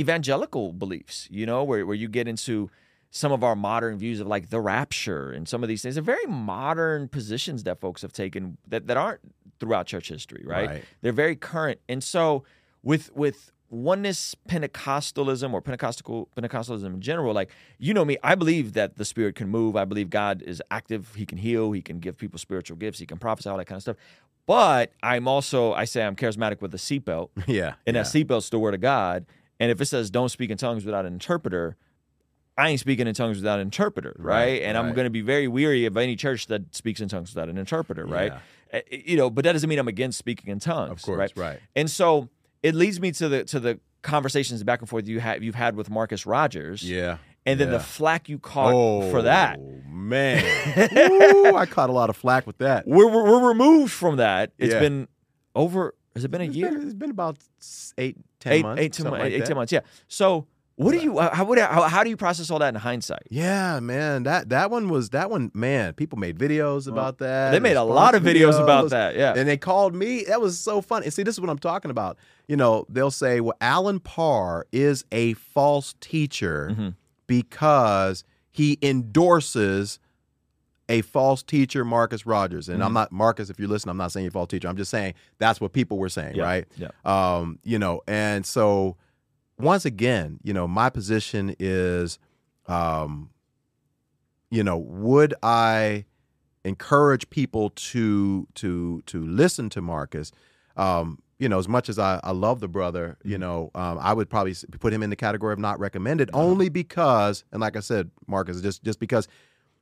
evangelical beliefs, you know, where where you get into some of our modern views of like the rapture and some of these things, they're very modern positions that folks have taken that that aren't throughout church history, right? Right. They're very current. And so with with oneness Pentecostalism or Pentecostal Pentecostalism in general, like you know me, I believe that the Spirit can move. I believe God is active. He can heal. He can give people spiritual gifts. He can prophesy, all that kind of stuff. But I'm also, I say I'm charismatic with a seatbelt, *laughs* Yeah. and yeah. that seatbelt's the word of God. And if it says don't speak in tongues without an interpreter, I ain't speaking in tongues without an interpreter, right? Right, and I'm going to be very weary of any church that speaks in tongues without an interpreter, right? Yeah. Uh, You know, but that doesn't mean I'm against speaking in tongues, Of course, right? right. And so it leads me to the to the conversations back and forth you have you've had with Marcus Rogers, Yeah. and then the flack you caught oh, for that. Oh man, *laughs* Ooh, I caught a lot of flack with that. We're, we're we're removed from that. It's Yeah. been over. Has it been a It's year? been, it's been about eight, ten eight, months, eight, two like eight, that. months. Yeah. So what do you? How would how, how do you process all that in hindsight? Yeah, man, that that one was that one. Man, people made videos about that. They made a lot of videos about that, yeah. and they called me. That was so funny. And see, this is what I'm talking about. You know, they'll say, "Well, Allen Parr is a false teacher Mm-hmm. because he endorses." A false teacher, Marcus Rogers, and Mm-hmm. I'm not Marcus. If you're listening, I'm not saying you're a false teacher. I'm just saying that's what people were saying, Yeah, right? yeah. Um, you know, and so once again, you know, my position is, um, you know, would I encourage people to to to listen to Marcus? Um, you know, as much as I, I love the brother, you Mm-hmm. know, um, I would probably put him in the category of not recommended, Uh-huh. only because, and like I said, Marcus, just just because,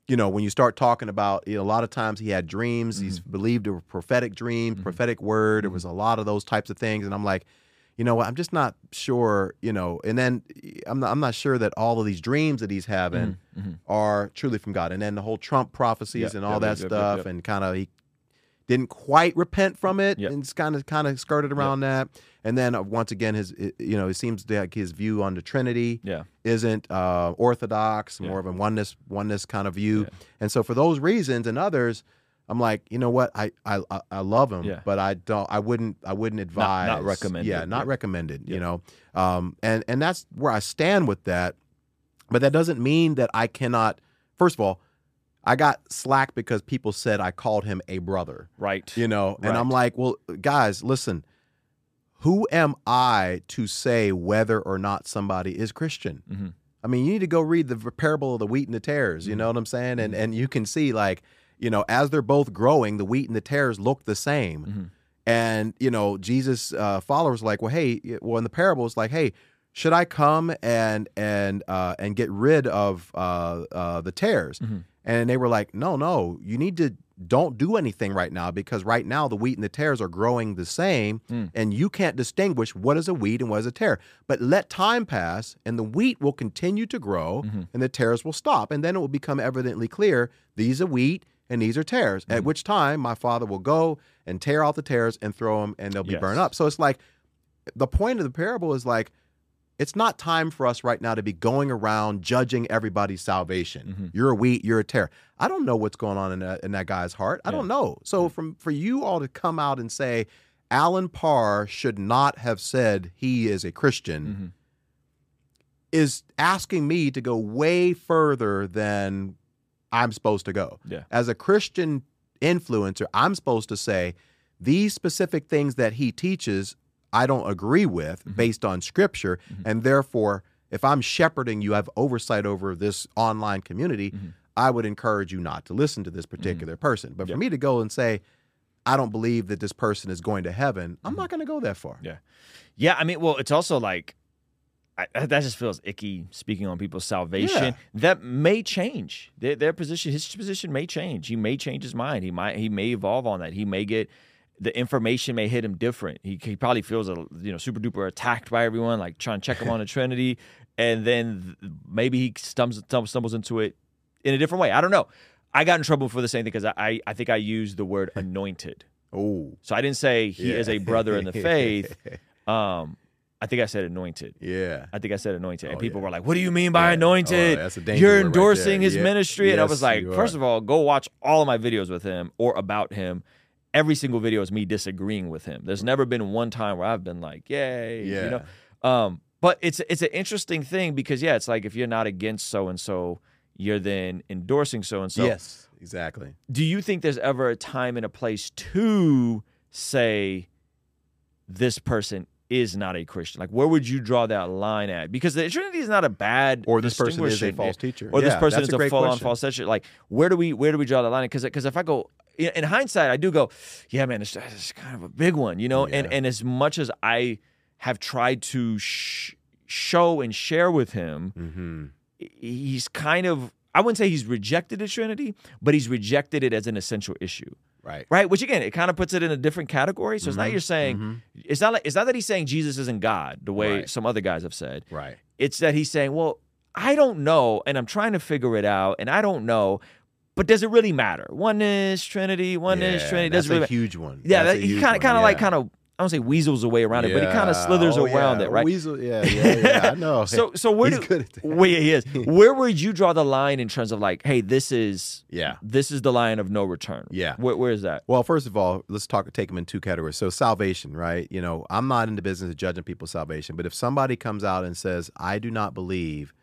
you know, when you start talking about, you know, a lot of times he had dreams, he's Mm-hmm. believed there were prophetic dreams, prophetic word. There was a lot of those types of things, and I'm like, you know what, I'm just not sure, you know, and then I'm not, I'm not sure that all of these dreams that he's having are truly from God, and then the whole Trump prophecies Mm-hmm. And all yep, that yep, yep, stuff, yep, yep. and kind of he didn't quite repent from it Yep. and it's kind of kind of skirted around that and then uh, once again his you know it seems like his view on the trinity Yeah. isn't uh, orthodox more of a oneness oneness kind of view and so for those reasons and others i'm like you know what i i i- love him Yeah. but i don't i wouldn't i wouldn't advise not recommended. yeah not Yep. recommended you know um and and that's where i stand with that but that doesn't mean that i cannot first of all I got slack because people said I called him a brother Right. you know and i'm like well guys listen who am I to say whether or not somebody is Christian? Mm-hmm. I mean, you need to go read the parable of the wheat and the tares. You know what I'm saying? And and you can see like, you know, as they're both growing, the wheat and the tares look the same. And you know, Jesus uh, followers like, well, hey, well, in the parable, it's like, hey, should I come and and uh, and get rid of uh, uh, the tares? And they were like, no, no, you need to don't do anything right now because right now the wheat and the tares are growing the same, and you can't distinguish what is a wheat and what is a tare. But let time pass, and the wheat will continue to grow, and the tares will stop, and then it will become evidently clear these are wheat and these are tares. At which time my father will go and tear out the tares and throw them, and they'll be Yes. burned up. So it's like the point of the parable is like it's not time for us right now to be going around judging everybody's salvation. Mm-hmm. You're a wheat, you're a tear. I don't know what's going on in that, in that guy's heart. I don't know. So from for you all to come out and say Allen Parr should not have said he is a Christian Mm-hmm. is asking me to go way further than I'm supposed to go. Yeah. As a Christian influencer, I'm supposed to say these specific things that he teaches I don't agree with Mm-hmm. based on scripture and therefore if I'm shepherding you I have oversight over this online community, Mm-hmm. I would encourage you not to listen to this particular person. But for me to go and say I don't believe that this person is going to heaven, I'm not going to go that far. Mm-hmm. Yeah. Yeah. I mean, well, it's also like, I, that just feels icky speaking on people's salvation. Yeah. That may change. Their, their position, his position may change. He may change his mind. He might, he may evolve on that. He may get, the information may hit him different. He, he probably feels, a, you know, super duper attacked by everyone, like trying to check him on the *laughs* Trinity. And then th- maybe he stumbles, stumbles into it in a different way. I don't know. I got in trouble for the same thing because I, I, I think I used the word *laughs* anointed. Oh. So I didn't say he Yeah. is a brother in the *laughs* faith. Um, I think I said anointed. Yeah. I think I said anointed, and Oh, people yeah. were like, "What do you mean by Yeah. anointed? Oh, that's a You're word right endorsing his Yeah. ministry." And I was like, first are. of all, go watch all of my videos with him or about him. Every single video is me disagreeing with him. There's never been one time where I've been like, "Yay!" You know. Um, but it's it's an interesting thing because yeah, it's like if you're not against so and so, you're then endorsing so and so. yes, exactly. Do you think there's ever a time and a place to say this person is not a Christian? Like, where would you draw that line at? Because the Trinity is not a bad Or this person is a false teacher. or this person is a a, great full-on false teacher. Like, where do we where do we draw the line? Because because if I go in in hindsight, I do go, yeah, man, it's, it's kind of a big one, you know. And and as much as I have tried to sh- show and share with him, Mm-hmm. he's kind of I wouldn't say he's rejected the Trinity, but he's rejected it as an essential issue. Right. Right? Which again, it kind of puts it in a different category. So it's Mm-hmm. not you're saying it's not like it's not that he's saying Jesus isn't God, the way Right. some other guys have said. Right. It's that he's saying, Well, I don't know, and I'm trying to figure it out, and I don't know, but does it really matter? Oneness, Trinity, oneness, Yeah, Trinity. that's Does it really a huge one. Yeah, That's that, he kind of kind of like kind of I don't say weasels away around it, but he kind of slithers Oh, around yeah. it, right? Weasel, yeah, yeah, yeah. I know. *laughs* *laughs* So so where He's do good at that. where he is? *laughs* Where would you draw the line in terms of like, hey, this is Yeah. this is the line of no return. Yeah. Where, where is that? Well, first of all, let's talk. Take them in two categories. So salvation, right? You know, I'm not in the business of judging people's salvation, but if somebody comes out and says, "I do not believe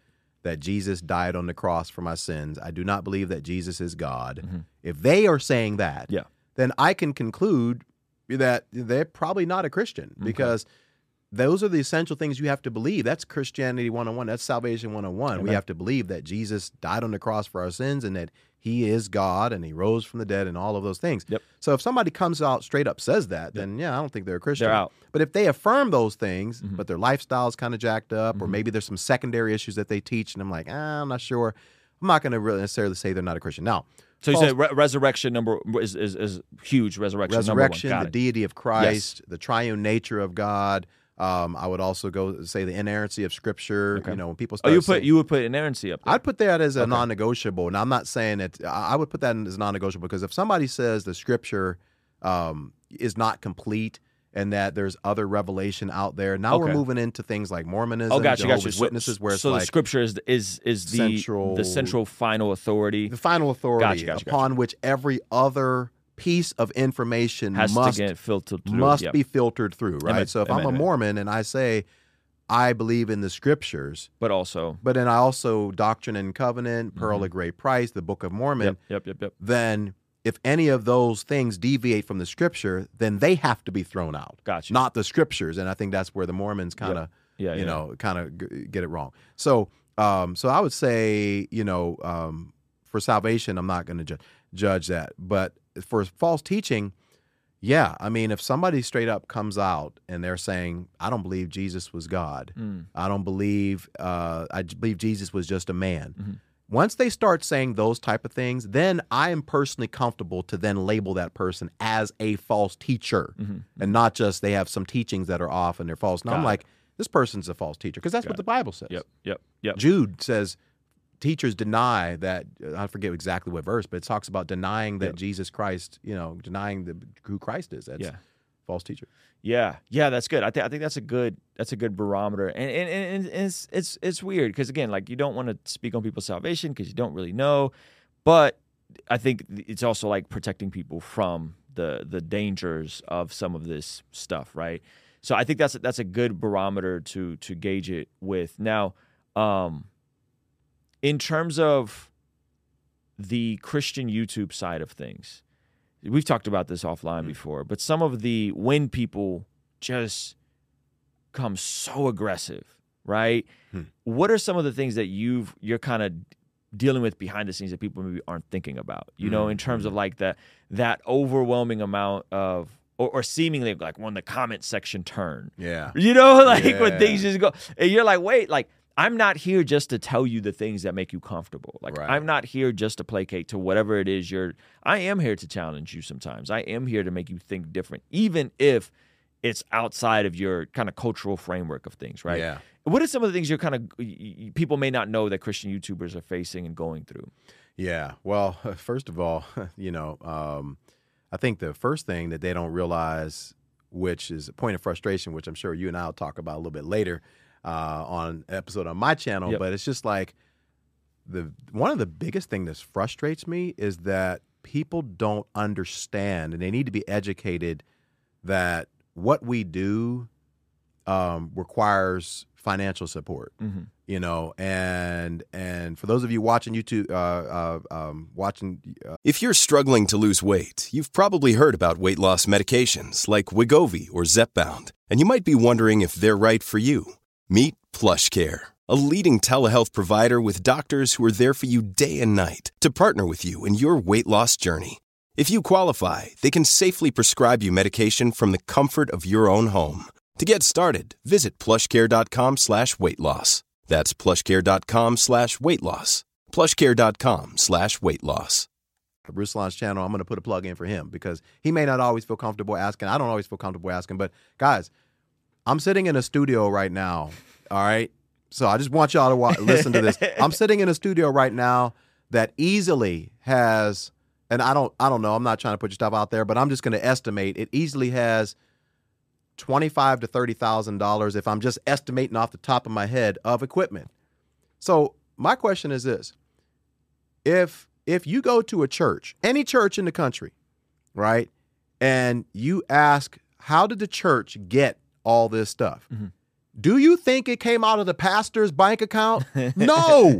that Jesus died on the cross for my sins. I do not believe that Jesus is God," mm-hmm. if they are saying that, Yeah. then I can conclude that they're probably not a Christian because those are the essential things you have to believe. That's Christianity 101. That's salvation 101. We have to believe that Jesus died on the cross for our sins and that he is God and he rose from the dead and all of those things. Yep. So if somebody comes out straight up says that, then yeah, I don't think they're a Christian. They're out. Mm-hmm. But if they affirm those things, but their lifestyle is kind of jacked up, or maybe there's some secondary issues that they teach, and I'm like, ah, I'm not sure. I'm not going to really necessarily say they're not a Christian. Now, So you said re- resurrection number is, is is huge. Resurrection, resurrection, number one. the it. deity of Christ, the triune nature of God. Um, I would also go say the inerrancy of Scripture. You know, when people Oh, you put saying- you would put inerrancy up there. I'd put that as a non-negotiable. Now, I'm not saying that I I would put that as non-negotiable because if somebody says the Scripture um, is not complete and that there's other revelation out there, now we're moving into things like Mormonism, oh, gotcha, gotcha. Jehovah's So, Witnesses, where it's so like the scripture is is is the central- the central final authority the final authority Gotcha, gotcha, upon which every other piece of information has must get filtered through. must Yep. be filtered through, right? Amen, So if amen, I'm a amen. Mormon and I say I believe in the scriptures, but also but then I also Doctrine and Covenant, Pearl of Great Price, the Book of Mormon, Mm-hmm. yep, yep, yep, yep. then if any of those things deviate from the scripture, then they have to be thrown out. Gotcha. Not the scriptures, and I think that's where the Mormons kind of, Yeah, you yeah. know, kind of g- get it wrong. So, um, so I would say, you know, um, for salvation, I'm not going to ju- judge that, but for false teaching, yeah, I mean, if somebody straight up comes out and they're saying, "I don't believe Jesus was God. Mm. I don't believe uh, I believe Jesus was just a man." Mm-hmm. Once they start saying those type of things, then I am personally comfortable to then label that person as a false teacher, and not just they have some teachings that are off and they're false. Now I'm Mm-hmm. It. like, this person's a false teacher because that's what the Bible says. Yep. Yep. Yep. Jude says teachers deny that I forget exactly what verse, but it talks about denying that Yep. Jesus Christ, you know, denying the, who Christ is. That's Yeah. false teacher. Yeah, yeah, that's good. I think I think that's a good that's a good barometer, and and, and, it's it's it's weird because again, like you don't want to speak on people's salvation because you don't really know, but I think it's also like protecting people from the the dangers of some of this stuff, right? So I think that's that's a good barometer to to gauge it with. Now, um, in terms of the Christian YouTube side of things, we've talked about this offline hmm. before, but some of the when people just come so aggressive, right? Hmm. What are some of the things that you've you're kind of dealing with behind the scenes that people maybe aren't thinking about? You know, in hmm. terms of like that that overwhelming amount of or, or seemingly like when the comment section turn. Yeah. You know, *laughs* like when things just go, and you're like, wait, like I'm not here just to tell you the things that make you comfortable. Like Right. I'm not here just to placate to whatever it is you're. I am here to challenge you sometimes. I am here to make you think different, even if it's outside of your kind of cultural framework of things, right? Yeah. What are some of the things you're kind of people may not know that Christian YouTubers are facing and going through? Yeah. Well, *laughs* first of all, *laughs* you know, um, I think the first thing that they don't realize, which is a point of frustration, which I'm sure you and I'll talk about a little bit later uh, on episode on my channel, Yep. but it's just like the one of the biggest thing that frustrates me is that people don't understand and they need to be educated that what we do um, requires financial support you know and and for those of you watching youtube uh, uh um watching uh, If you're struggling to lose weight, you've probably heard about weight loss medications like Wegovy or Zepbound, and you might be wondering if they're right for you. Meet PlushCare, a leading telehealth provider with doctors who are there for you day and night to partner with you in your weight loss journey. If you qualify, they can safely prescribe you medication from the comfort of your own home. To get started, visit plushcare.com slash weight loss. That's plushcare.com slash weight loss. plushcare.com slash weight loss. Ruslan's channel i'm going to put a plug in for him because he may not always feel comfortable asking i don't always feel comfortable asking but guys i'm sitting in a studio right now all right? So i just want y'all to listen to this. *laughs* I'm sitting in a studio right now that easily has and i don't i don't know i'm not trying to put your stuff out there but i'm just going to estimate it easily has twenty-five to thirty thousand dollars if I'm just estimating off the top of my head of equipment. So my question is this: if if you go to a church, any church in the country, right, and you ask how did the church get all this stuff? Mm-hmm. Do you think it came out of the pastor's bank account? *laughs* No.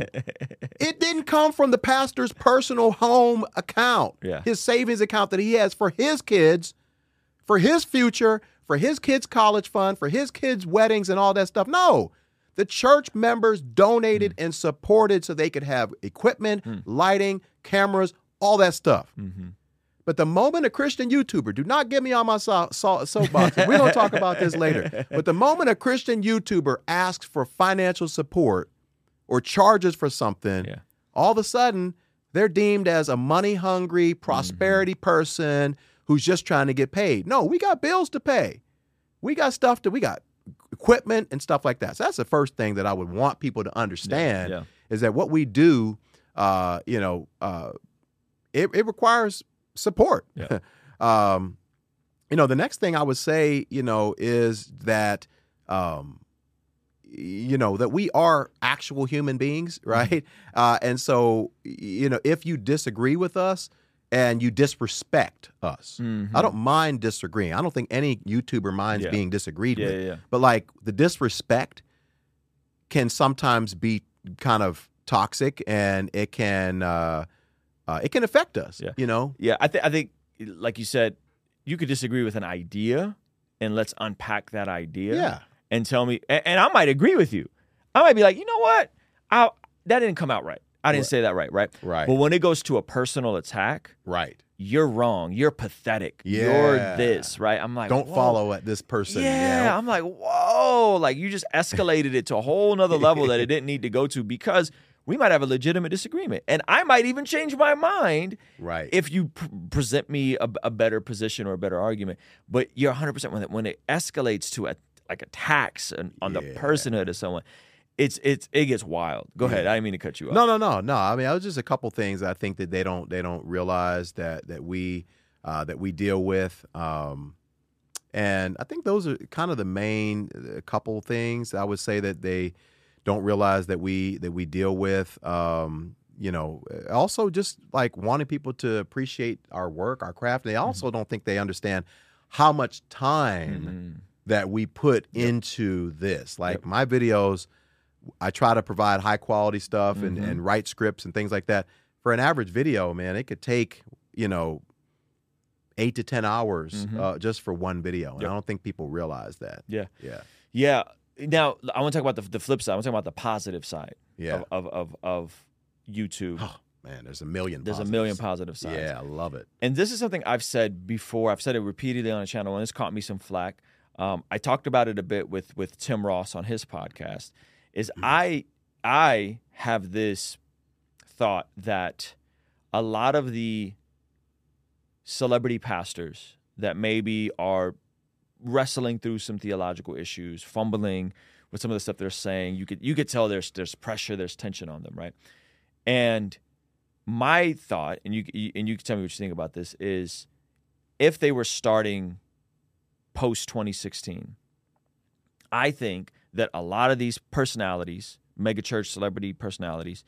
it didn't come from the pastor's personal home account, Yeah. his savings account that he has for his kids, for his future, for his kids' college fund, for his kids' weddings and all that stuff. No. The church members donated mm. and supported so they could have equipment, mm. lighting, cameras, all that stuff. Mm-hmm. But the moment a Christian YouTuber, do not get me on my so- so- soapbox. We're going to talk about this later. *laughs* But the moment a Christian YouTuber asks for financial support or charges for something, Yeah. all of a sudden they're deemed as a money hungry, prosperity person who's just trying to get paid. No, we got bills to pay. We got stuff to, we got equipment and stuff like that. So that's the first thing that I would want people to understand yeah. is that what we do, uh, you know, uh, it, it requires support. Yeah. *laughs* um, you know, the next thing I would say, you know, is that, um, you know, that we are actual human beings, right? Uh, and so, you know, if you disagree with us and you disrespect us, I don't mind disagreeing. I don't think any YouTuber minds Yeah. being disagreed Yeah, with. yeah. But like the disrespect can sometimes be kind of toxic and it can uh, uh, it can affect us. Yeah. You know. Yeah, I think I think like you said, you could disagree with an idea, and let's unpack that idea. Yeah. and tell me, and, and I might agree with you. I might be like, you know what, I that didn't come out right. I didn't say that right, right? Right. But when it goes to a personal attack, Right. you're wrong. You're pathetic. Yeah. You're this, right? I'm like, Don't whoa. follow at this person. Yeah, I'm like, whoa, like you just escalated it to a whole nother level that it didn't need to go to because we might have a legitimate disagreement, and I might even change my mind Right. if you pr- present me a, a better position or a better argument. But you're 100 percent when it when it escalates to a like attacks on, on the personhood of someone, it's it's it gets wild. Go ahead, I didn't mean to cut you off. No, no, no, no. I mean, I was just a couple things I think that they don't they don't realize that that we uh, that we deal with, um, and I think those are kind of the main uh, couple things I would say that they don't realize that we that we deal with. Um, you know, also just like wanting people to appreciate our work, our craft. They also don't think they understand how much time that we put into this. Like my videos, I try to provide high quality stuff and, Mm-hmm. and write scripts and things like that. For an average video, man, it could take, you know, eight to 10 hours uh, just for one video. And Mm-hmm. Yep. I don't think people realize that. Yeah, Yeah. yeah. Now I want to talk about the, the flip side. I want to talk about the positive side Yeah. of, of of of YouTube. Oh, man, there's a million. There's a million positive sides. Yeah, I love it. and this is something I've said before. I've said it repeatedly on the channel, and it's caught me some flack. Um, I talked about it a bit with with Tim Ross on his podcast. Is I I have this thought that a lot of the celebrity pastors that maybe are wrestling through some theological issues, fumbling with some of the stuff they're saying, you could you could tell there's there's pressure, there's tension on them, right? And my thought, and you and you can tell me what you think about this, is if they were starting post 2016, I think that a lot of these personalities, mega church celebrity personalities,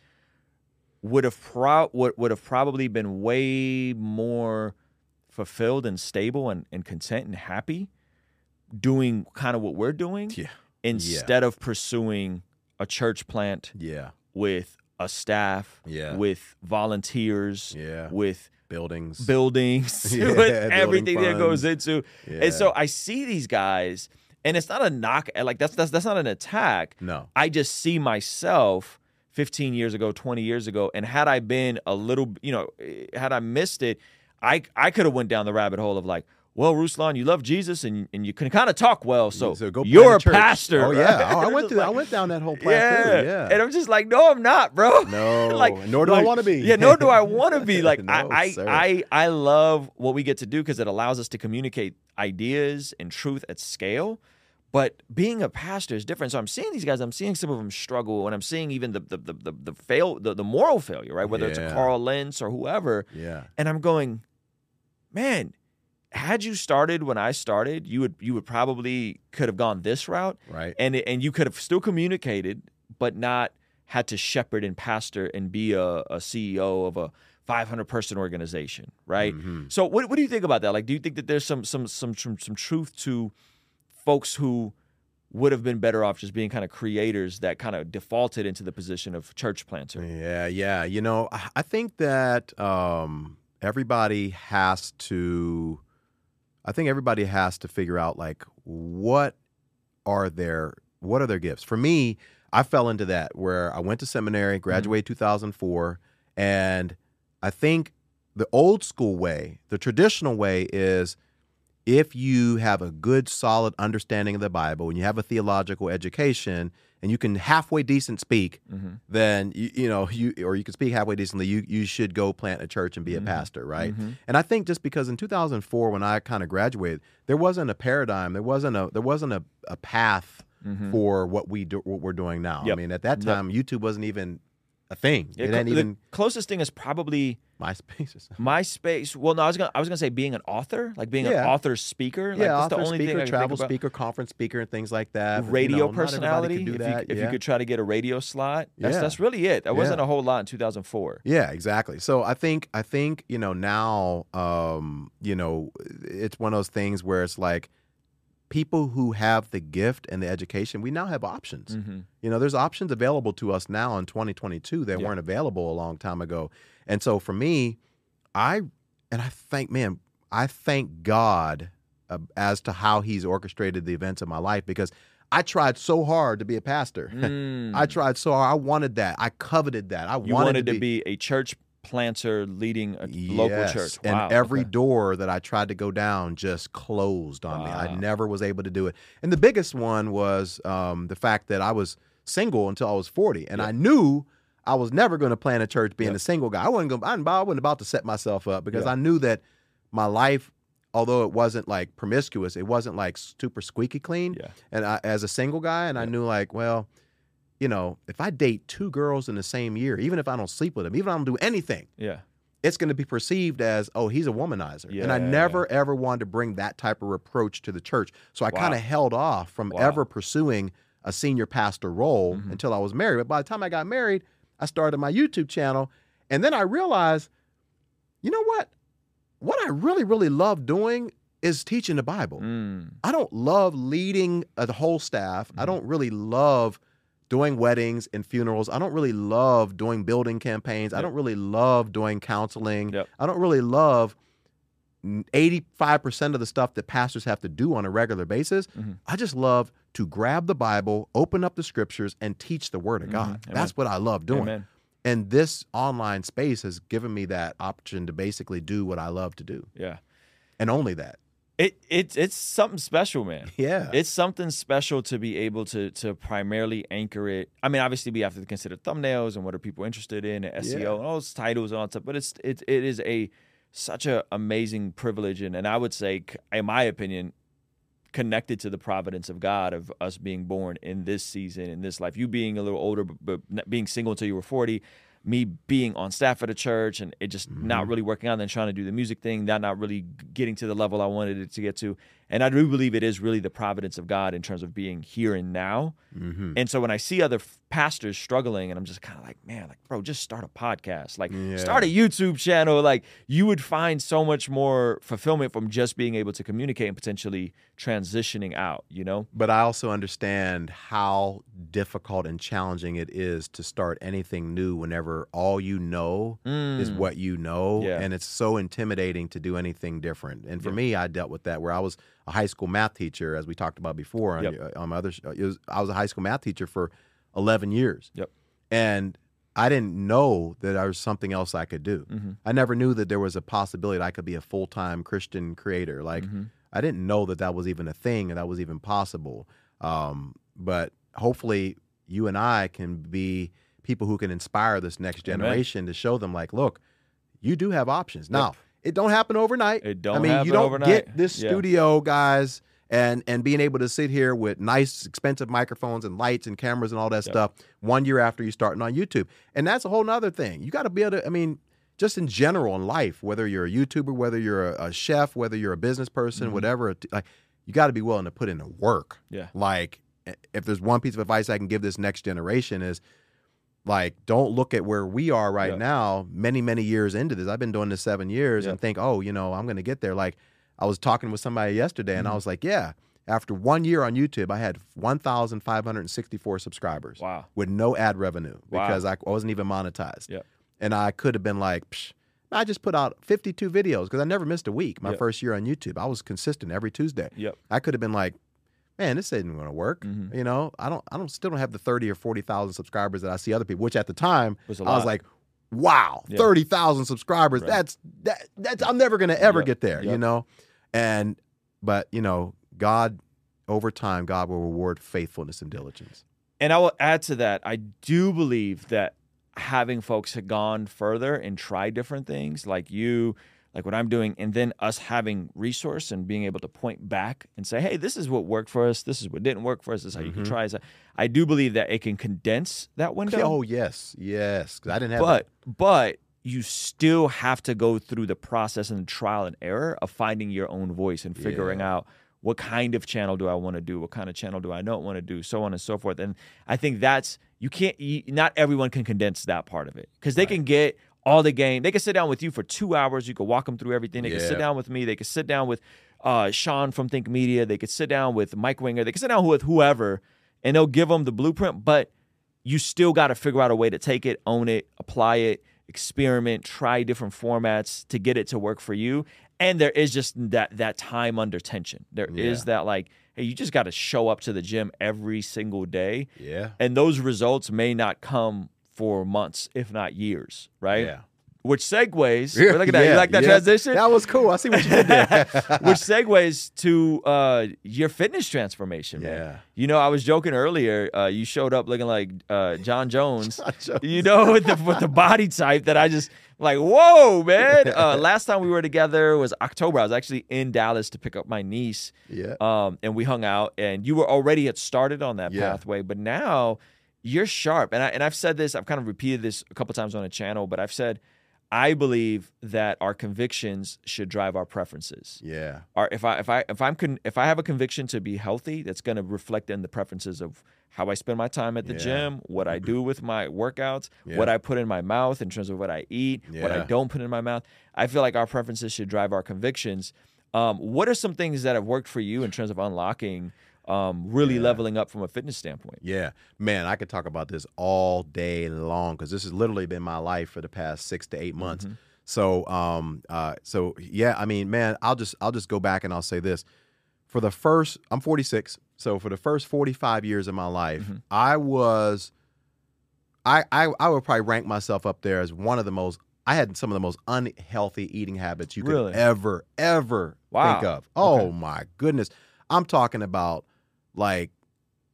would have pro- would, would have probably been way more fulfilled and stable and, and content and happy doing kind of what we're doing Yeah. instead of pursuing a church plant Yeah. with a staff, Yeah. with volunteers, Yeah. with Buildings. buildings, *laughs* Yeah, *laughs* with building everything that goes into. Yeah. And so I see these guys, and it's not a knock. Like that's that's that's not an attack. No. I just see myself 15 years ago, 20 years ago, and had I been a little, you know, eh, had I missed it, I I could have went down the rabbit hole of like. Well, Ruslan, you love Jesus and, and you can kind of talk well, so, So go you're a pastor. Oh yeah. right? *laughs* Oh, I went through. I went down that whole *laughs* path yeah. Yeah. And I'm just like, no, I'm not, bro. *laughs* No, like, nor do I wanna be. Yeah, nor do I want to be. Like, No, I, I, sir. I, I love what we get to do because it allows us to communicate ideas and truth at scale. But being a pastor is different. So I'm seeing these guys. I'm seeing some of them struggle, and I'm seeing even the the the the, the fail the, the moral failure, right? Whether it's a Carl Lentz or whoever. Yeah. And I'm going, man, had you started when I started, you would you would probably could have gone this route, Right. And and you could have still communicated, but not had to shepherd and pastor and be a, a CEO of a 500 person organization, right? Mm-hmm. So what what do you think about that? Like, do you think that there's some some some some, some truth to folks who would have been better off just being kind of creators that kind of defaulted into the position of church planter? Yeah, yeah. You know, I I think that um, everybody has to. I think everybody has to figure out like what are their what are their gifts. For me, I fell into that where I went to seminary, mm-hmm. graduated 2004, and I think the old school way, the traditional way is if you have a good solid understanding of the Bible and you have a theological education and you can halfway decent speak, mm-hmm. then you, you know you or you can speak halfway decently. You you should go plant a church and be a mm-hmm. pastor, right? Mm-hmm. And I think just because in 2004 when I kind of graduated, there wasn't a paradigm, there wasn't a there wasn't a, a path for what we do, what we're doing now. I mean, at that Yep. time, YouTube wasn't even a thing. Yeah, it ain't the even closest thing is probably MySpace. Or something. MySpace. Well, no, I was gonna I was gonna say being an author, like being an author speaker. Like, yeah, that's author, the only speaker, thing travel speaker, conference speaker, and things like that. You radio know, personality. do if, that. you, if yeah. you could try to get a radio slot, that's Yeah. that's really it. That wasn't Yeah. a whole lot in 2004. Yeah, exactly. So I think I think you know now, um, you know, it's one of those things where it's like people who have the gift and the education, we now have options. Mm-hmm. You know, there's options available to us now in 2022 that Yeah. weren't available a long time ago. And so for me, I and I thank man, I thank God uh, as to how He's orchestrated the events of my life because I tried so hard to be a pastor. *laughs* I tried so hard. I wanted that. I coveted that. I Mm. You wanted, to, be, a church planter leading a local Yes. church. And Wow, every okay. door that I tried to go down just closed on me. I never was able to do it. And the biggest one was um, the fact that I was single until I was 40. And I knew I was never going to plan a church being a single guy. I wasn't going I wasn't about to set myself up because Yeah. I knew that my life, although it wasn't like promiscuous, it wasn't like super squeaky clean. Yeah. And I, as a single guy, and I knew like, well, you know, if I date two girls in the same year, even if I don't sleep with them, even if I don't do anything, Yeah. it's going to be perceived as, oh, he's a womanizer. and I Yeah. never, ever wanted to bring that type of reproach to the church. So I kind of held off from Wow. Mm-hmm. ever pursuing a senior pastor role until I was married. But by the time I got married, I started my YouTube channel. And then I realized, you know what? What I really, really love doing is teaching the Bible. Mm. I don't love leading the whole staff. Mm-hmm. I don't really love doing weddings and funerals. I don't really love doing building campaigns. I don't really love doing counseling. Yep. I don't really love 85% of the stuff that pastors have to do on a regular basis. Mm-hmm. I just love to grab the Bible, open up the scriptures, and teach the Word of God. Mm-hmm. That's what I love doing. Amen. And this online space has given me that option to basically do what I love to do, Yeah. and only that. It it's it's something special, man. Yeah. It's something special to be able to to primarily anchor it. I mean, obviously we have to consider thumbnails and what are people interested in, and SEO Yeah. and all those titles and all that stuff. But it's it it is a such a amazing privilege, and and I would say, in my opinion, connected to the providence of God of us being born in this season in this life. You being a little older, but, but being single until you were forty. Me being on staff at a church and it just not mm-hmm. really working out, and then trying to do the music thing, that not really getting to the level I wanted it to get to. And I do believe it is really the providence of God in terms of being here and now. Mm-hmm. And so when I see other f- pastors struggling, and I'm just kind of like, man, like, bro, just start a podcast, like, start a YouTube channel. Like, you would find so much more fulfillment from just being able to communicate and potentially transitioning out, you know? But I also understand how difficult and challenging it is to start anything new whenever all you know is what you know. Mm. Yeah. And it's so intimidating to do anything different. And for me, I dealt with that where I was a high school math teacher, as we talked about before on, Yep. your- on my other, it was, I was a high school math teacher for 11 years. Yep. And I didn't know that there was something else I could do. Mm-hmm. I never knew that there was a possibility that I could be a full time Christian creator. Like, Mm-hmm. I didn't know that that was even a thing and that was even possible. Um, but hopefully, you and I can be people who can inspire this next Amen. generation to show them, like, look, you do have options. Now, it don't happen overnight. It don't I mean, you don't overnight. get this Yeah. studio, guys, and and being able to sit here with nice, expensive microphones and lights and cameras and all that stuff one year after you starting on YouTube. And that's a whole nother thing. You got to be able to. I mean, just in general in life, whether you're a YouTuber, whether you're a, a chef, whether you're a business person, mm-hmm. whatever, like you got to be willing to put in the work. Yeah. Like, if there's one piece of advice I can give this next generation is like don't look at where we are right Yeah. now many many years into this i've been doing this seven years Yeah. and think oh you know i'm going to get there like i was talking with somebody yesterday and i Mm-hmm. was like yeah after one year on youtube i had 1564 subscribers Wow. with no ad revenue Wow. because I wasn't even monetized Yep. and i could have been like Psh, i just put out 52 videos because i never missed a week my Yep. first year on youtube i was consistent every tuesday Yep. I could have been like, man, this isn't going to work. Mm-hmm. You know, I don't, I don't, still don't have the thirty or forty thousand subscribers that I see other people. Which at the time, Was I was like, wow, Yeah. thirty thousand subscribers. Right. That's that, that's I'm never going to ever Yep. get there. You know, and but you know, God, over time, God will reward faithfulness and diligence. And I will add to that, I do believe that having folks have gone further and tried different things, like you, like what I'm doing, and then us having resource and being able to point back and say, hey, this is what worked for us, this is what didn't work for us, this is how you Mm-hmm. can try it. I do believe that it can condense that window. Oh yes, yes. 'Cause I didn't have. but but you still have to go through the process and the trial and error of finding your own voice and figuring Yeah. out what kind of channel do I want to do, what kind of channel do I not want to do, so on and so forth. And I think that's you can't. You, not everyone can condense that part of it because they can get all the game. They can sit down with you for two hours. You can walk them through everything. They can sit down with me. They can sit down with uh, Sean from Think Media. They could sit down with Mike Winger. They can sit down with whoever, and they'll give them the blueprint. But you still got to figure out a way to take it, own it, apply it, experiment, try different formats to get it to work for you. And there is just that that time under tension. There is Yeah. that like, hey, you just got to show up to the gym every single day, Yeah. and those results may not come for months, if not years, right? Yeah. Which segues. look at that. You like that yeah. transition? That was cool. I see what you did there. *laughs* *laughs* which segues to uh, your fitness transformation, man. Yeah. You know, I was joking earlier. Uh, you showed up looking like uh, Jon Jones. *laughs* Jones. You know, with the, with the body type that I just like. Whoa, man! Uh, last time we were together was October. I was actually in Dallas to pick up my niece. Yeah. Um, and we hung out, and you were already had started on that Yeah. pathway, but now you're sharp. And I and I've said this. I've kind of repeated this a couple times on the channel, but I've said. I believe that our convictions should drive our preferences yeah. are if I if I if I'm con, if I have a conviction to be healthy, that's going to reflect in the preferences of how I spend my time at the Yeah. gym, what I do *clears throat* with my workouts, Yeah. what I put in my mouth in terms of what I eat, what I don't put in my mouth. I feel like our preferences should drive our convictions. Um, what are some things that have worked for you in terms of unlocking, um, really leveling up from a fitness standpoint? Yeah, man, I could talk about this all day long because this has literally been my life for the past six to eight months. Mm-hmm. So, um, uh, so yeah, I mean, man, I'll just I'll just go back and I'll say this: for the first, I'm 46, so for the first 45 years of my life, Mm-hmm. I was, I, I I would probably rank myself up there as one of the most. I had some of the most unhealthy eating habits you could Really? ever ever Wow. think of. Oh Okay. my goodness, I'm talking about like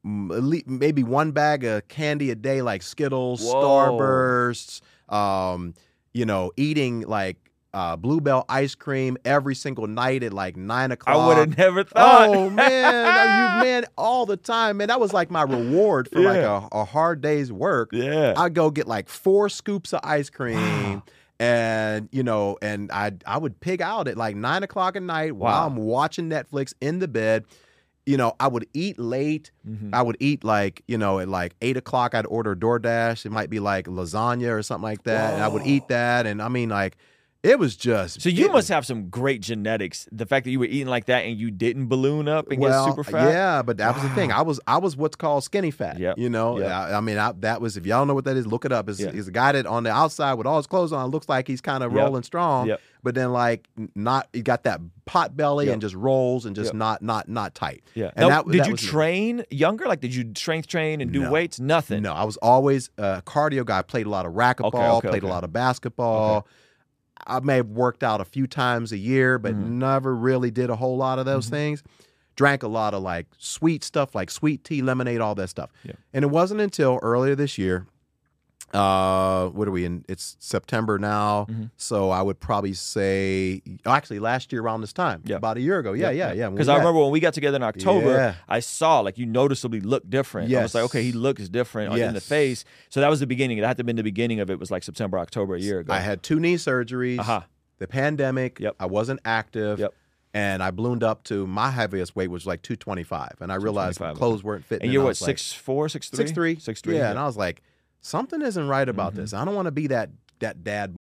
m- at lea- maybe one bag of candy a day, like Skittles, Whoa. Starbursts. Um, you know, eating like uh, Blue Bell ice cream every single night at like nine o'clock. I would have never thought. Oh man, you *laughs* man all the time, man. That was like my reward for like a, a hard day's work. yeah. I'd go get like four scoops of ice cream. And you know, and I I would pig out at like nine o'clock at night while I'm watching Netflix in the bed. You know, I would eat late. Mm-hmm. I would eat like you know at like eight o'clock. I'd order DoorDash. It might be like lasagna or something like that, and I would eat that. And I mean, like, it was just. So you it must have some great genetics. The fact that you were eating like that and you didn't balloon up and well, get super fat. Yeah, but that was the thing. I was I was what's called skinny fat. Yep. You know, Yep. I, I mean, I, that was if y'all don't know what that is, look it up. It's, Yeah. it's a guy that on the outside with all his clothes on looks like he's kind of Yep. rolling strong, Yep. But then like not you got that pot belly Yep. and just rolls and just Yep. not not not tight. Yeah. And Now, that- did that you was me. train younger? Like, did you strength train and do No. weights? Nothing. No, I was always a cardio guy. Played a lot of racquetball, okay, played a lot of basketball. I may have worked out a few times a year, but Mm-hmm. never really did a whole lot of those things. Drank a lot of like sweet stuff, like sweet tea, lemonade, all that stuff. Yeah. And it wasn't until earlier this year. Uh, what are we in? It's September now, Mm-hmm. so I would probably say, actually, last year around this time, Yeah. about a year ago. Yeah, yeah, yeah. when Because I remember when we got together in October, Yeah. I saw like you noticeably look different. I was like, okay, he looks different in the face. So that was the beginning. That had to have been the beginning of it. Was like September, October a year ago. I had two knee surgeries. Uh-huh. The pandemic. Yep. I wasn't active. Yep. And I ballooned up to my heaviest weight was like 225, and I realized my clothes weren't fitting. and you're I what like, six four, six three, six three, six three. Yeah, and I was like, something isn't right about mm-hmm. this. I don't want to be that that dad.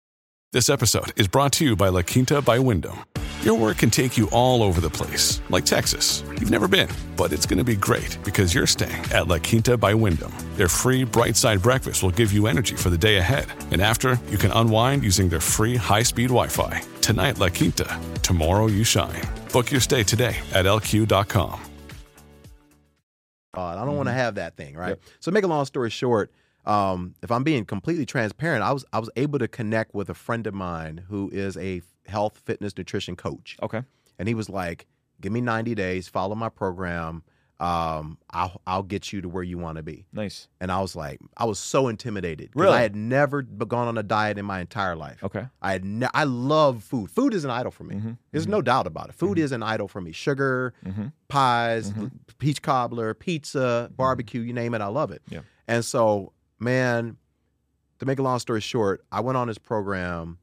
This episode is brought to you by La Quinta by Wyndham. Your work can take you all over the place, like Texas. You've never been, but it's going to be great because you're staying at La Quinta by Wyndham. Their free bright side breakfast will give you energy for the day ahead. And after, you can unwind using their free high speed Wi Fi. Tonight, La Quinta. Tomorrow, you shine. Book your stay today at lq.com. God, I don't want to mm-hmm. have that thing, right? So, make a long story short, um, if I'm being completely transparent, I was I was able to connect with a friend of mine who is a health, fitness, nutrition coach. Okay. and he was like, "Give me 90 days, follow my program. Um, I'll I'll get you to where you want to be." Nice. And I was like, I was so intimidated. Really? I had never gone on a diet in my entire life. Okay. I had ne- I love food. Food is an idol for me. Mm-hmm. There's no doubt about it. Food is an idol for me. Sugar, pies, Mm-hmm. peach cobbler, pizza, barbecue, you name it, I love it. Yeah. And so, man, to make a long story short, I went on this program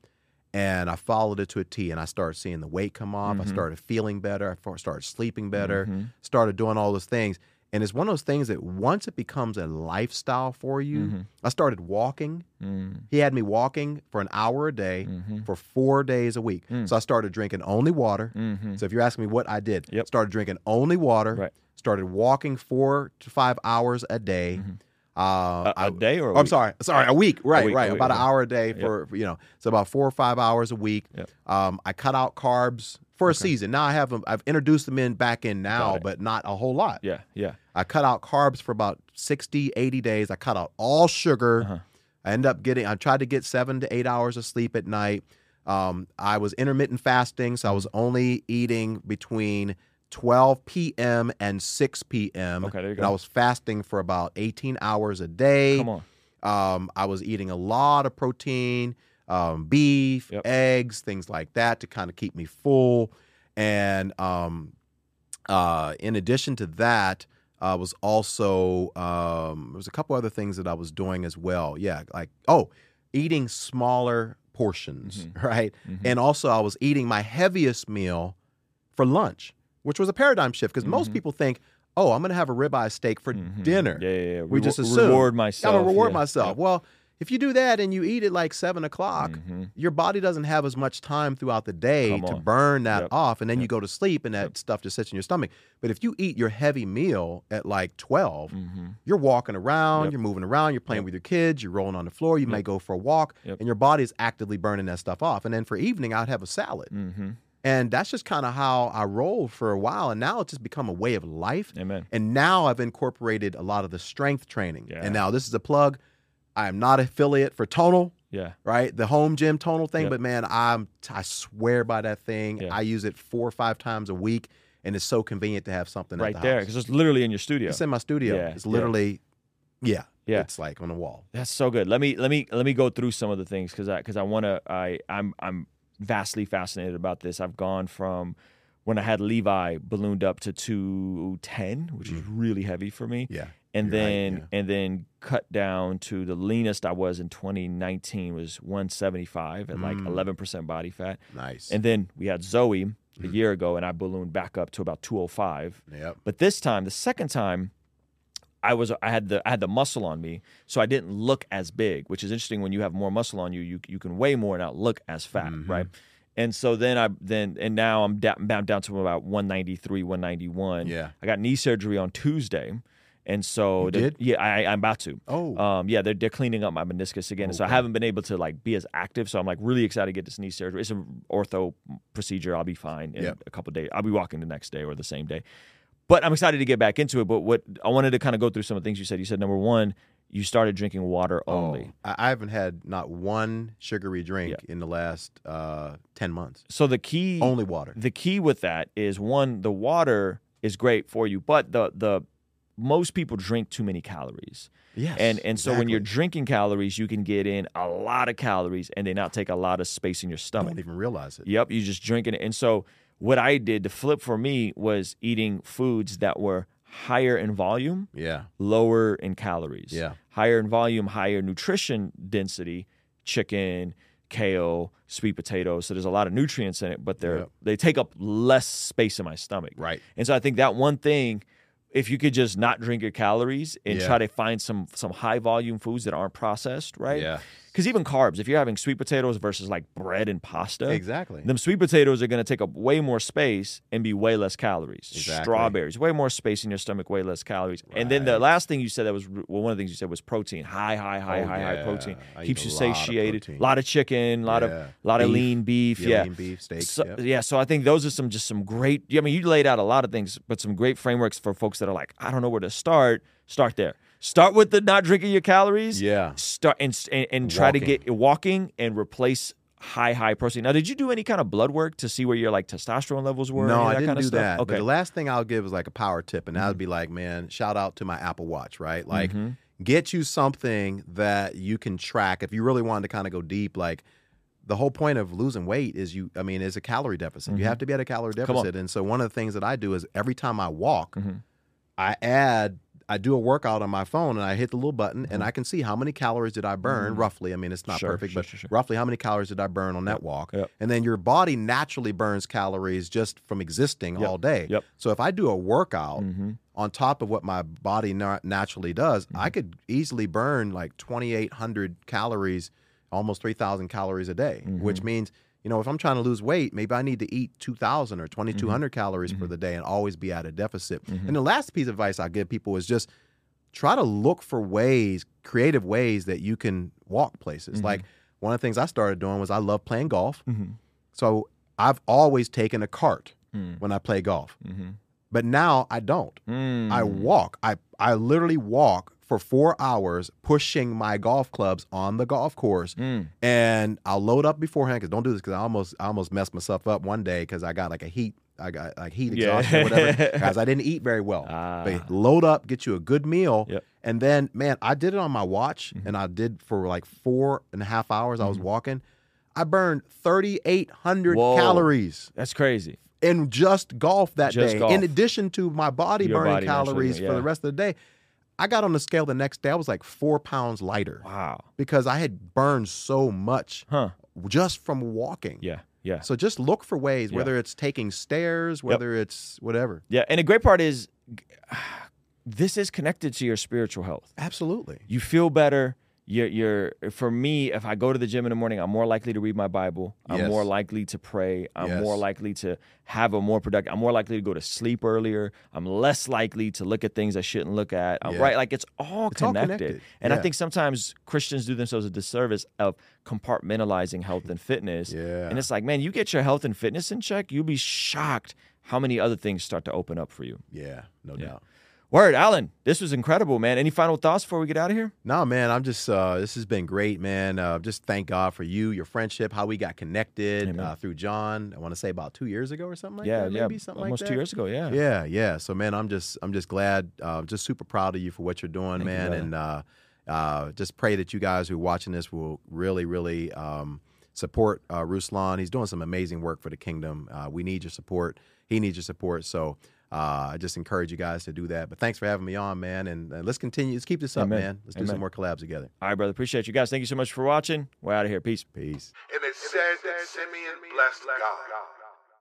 and I followed it to a T and I started seeing the weight come off. I Mm-hmm. started feeling better. I started sleeping better, started doing all those things. And it's one of those things that once it becomes a lifestyle for you, Mm-hmm. I started walking. Mm. He had me walking for an hour a day Mm-hmm. for four days a week. So I started drinking only water. Mm-hmm. So if you're asking me what I did, Yep. started drinking only water, Right. started walking four to five hours a day. Mm-hmm. Uh, A- a I- day or a oh, I'm sorry, sorry, a week. Right, week, right. week, about an hour a day for, for, you know, so about four or five hours a week. Yep. Um, I cut out carbs for a season. Now I have them. I've introduced them in back in now, but not a whole lot. Yeah, yeah. I cut out carbs for about 60, 80 days. I cut out all sugar. Uh-huh. I end up getting, I tried to get seven to eight hours of sleep at night. Um, I was intermittent fasting, so I was only eating between 12 p.m. and 6 p.m. Okay, there you go. and. I was fasting for about 18 hours a day. Come on. Um, I was eating a lot of protein, um, beef, Yep. eggs, things like that to kind of keep me full. And um, uh, in addition to that, I was also um, there was a couple other things that I was doing as well. Yeah, like oh, eating smaller portions, Mm-hmm. *laughs* right? And also, I was eating my heaviest meal for lunch, which was a paradigm shift because most people think, oh, I'm going to have a ribeye steak for dinner. Mm-hmm. Yeah, yeah, yeah. We Rewa- just assume reward myself. I'm gonna reward yeah, myself. yep. Well, if you do that and you eat it like seven o'clock, Mm-hmm. your body doesn't have as much time throughout the day to burn that Yep. off, and then you go to sleep and that stuff just sits in your stomach. But if you eat your heavy meal at like 12 you're walking around, Mm-hmm. Yep. you're moving around, you're playing with your kids, you're rolling on the floor, you may go for a walk, Yep. and your body is actively burning that stuff off. And then for evening, I'd have a salad. Mm-hmm. And that's just kind of how I rolled for a while. And now it's just become a way of life. Amen. And now I've incorporated a lot of the strength training. Yeah. And now this is a plug. I am not affiliate for Tonal, Yeah. right? The home gym Tonal thing. Yep. But man, I'm I swear by that thing. Yeah. I use it four or five times a week, and it's so convenient to have something Right at the there, because it's literally in your studio. It's in my studio. Yeah, It's literally, yeah, Yeah. It's like on the wall. That's so good. Let me let me let me go through some of the things because I because I want to I I'm I'm vastly fascinated about this. I've gone from when I had Levi ballooned up to 210, which is really heavy for me. Mm. Yeah. And You're right, then and then cut down to the leanest I was in 2019 was 175 at like Mm. 11% body fat. Nice. And then we had Zoe a year ago and I ballooned back up to about 205. yep. But this time, the second time, I was I had the I had the muscle on me, so I didn't look as big, which is interesting. When you have more muscle on you, you you can weigh more and not look as fat, Mm-hmm. right? And so then I then and now I'm down, down down to about 193, 191. Yeah. I got knee surgery on Tuesday, and so You did? yeah, I, I'm about to. Oh. um, yeah, they're they're cleaning up my meniscus again, so I haven't been able to like be as active. So I'm like really excited to get this knee surgery. It's an ortho procedure. I'll be fine in Yep. a couple days. I'll be walking the next day or the same day. But I'm excited to get back into it. But what I wanted to kind of go through some of the things you said. You said number one, you started drinking water only. Oh, I haven't had not one sugary drink Yeah. in the last uh, 10 months. So the key Only water. The key with that is one, the water is great for you, but the the most people drink too many calories. Yes. And and so when you're drinking calories, you can get in a lot of calories and they not take a lot of space in your I stomach. don't even realize it. Yep, you just drinking it. And so what I did to flip for me was eating foods that were higher in volume, Yeah. lower in calories. Yeah. Higher in volume, higher nutrition density, chicken, kale, sweet potatoes. So there's a lot of nutrients in it, but they're Yep. they take up less space in my stomach. Right. And so I think that one thing if you could just not drink your calories and Yeah. try to find some some high volume foods that aren't processed, right? Yeah. Because even carbs, if you're having sweet potatoes versus like bread and pasta, Exactly. them sweet potatoes are going to take up way more space and be way less calories. Exactly. Strawberries, way more space in your stomach, way less calories. And then the last thing you said that was well, one of the things you said was protein, high, high, high, Oh, high, high protein, I keeps you of satiated. A lot of chicken, a lot of Yeah. lot of lean beef, Yeah, yeah, lean beef, steaks, So, yep. Yeah, so I think those are some just some great. I mean, you laid out a lot of things, but some great frameworks for folks that are like, I don't know where to start. Start there. Start with the not drinking your calories. Yeah. Start and and, and try to get walking and replace high high protein. Now, did you do any kind of blood work to see where your like testosterone levels were? No, I didn't kind of do stuff? that. Okay. Mm-hmm. But the last thing I'll give is like a power tip, and that would be like, man, shout out to my Apple Watch, right? Like, Mm-hmm. get you something that you can track. If you really wanted to kind of go deep, like the whole point of losing weight is you. I mean, is a calorie deficit. You have to be at a calorie Mm-hmm. Deficit, and so one of the things that I do is every time I walk, Mm-hmm. I add. I do a workout on my phone and I hit the little button and I can see how many calories did I burn roughly. I mean, it's not Mm-hmm. Sure, perfect, sure, but sure, roughly how many calories did I burn on that walk? yep. And then your body naturally burns calories just from existing Yep, all day. yep. So if I do a workout Mm-hmm. on top of what my body na- naturally does, I could easily burn like 2,800 calories, almost 3,000 calories a day, Mm-hmm. which means, you know, if I'm trying to lose weight, maybe I need to eat 2,000 or 2,200 Mm-hmm. calories for mm-hmm. the day and always be at a deficit. Mm-hmm. And the last piece of advice I give people is just try to look for ways, creative ways that you can walk places. Like mm-hmm. one of the things I started doing was I love playing golf. So I've always taken a cart mm. when I play golf. But now I don't. Mm. I walk. I I literally walk for four hours pushing my golf clubs on the golf course, hmm. and I'll load up beforehand. Because don't do this because I almost I almost messed myself up one day because I got like a heat. I got like heat Yeah. exhaustion or whatever *laughs* because I didn't eat very well. Ah. But load up, get you a good meal, Yep. and then man, I did it on my watch, mm-hmm. and I did for like four and a half hours. I was mm-hmm. walking. I burned thirty eight hundred calories That's crazy. in just golf that Just day. golf. In addition to my body Your burning body calories yeah. for the rest of the day, I got on the scale the next day. I was like four pounds lighter Wow. because I had burned so much Huh. just from walking. Yeah. Yeah. So just look for ways, Yeah. whether it's taking stairs, whether it's whatever. Yeah. And the great part is *sighs* this is connected to your spiritual health. Absolutely. You feel better. You're, you're for me, if I go to the gym in the morning, I'm more likely to read my Bible. I'm Yes. more likely to pray. I'm Yes. more likely to have a more productive. I'm more likely to go to sleep earlier. I'm less likely to look at things I shouldn't look at. Yeah. right. Like it's all It's all connected. connected. And I think sometimes Christians do themselves a disservice of compartmentalizing health and fitness. Yeah. And it's like, man, you get your health and fitness in check, you'll be shocked how many other things start to open up for you. Yeah, no Yeah. doubt. Word, Allen, this was incredible, man. Any final thoughts before we get out of here? No, man, I'm just, uh, this has been great, man. Uh, just thank God for you, your friendship, how we got connected uh, through John. I want to say about two years ago or something like yeah, that. yeah. Maybe something Almost like two years ago, yeah. Yeah, yeah. So man, I'm just I'm just glad, uh, just super proud of you for what you're doing, Thank man, brother. and uh, uh, just pray that you guys who are watching this will really, really um, support uh, Ruslan. He's doing some amazing work for the kingdom. Uh, we need your support. He needs your support. So. Uh, I just encourage you guys to do that. But thanks for having me on, man. And uh, let's continue. Let's keep this up, Amen. man. Let's do some more collabs together. All right, brother. Appreciate you guys. Thank you so much for watching. We're out of here. Peace. Peace. And it said that Simeon blessed God.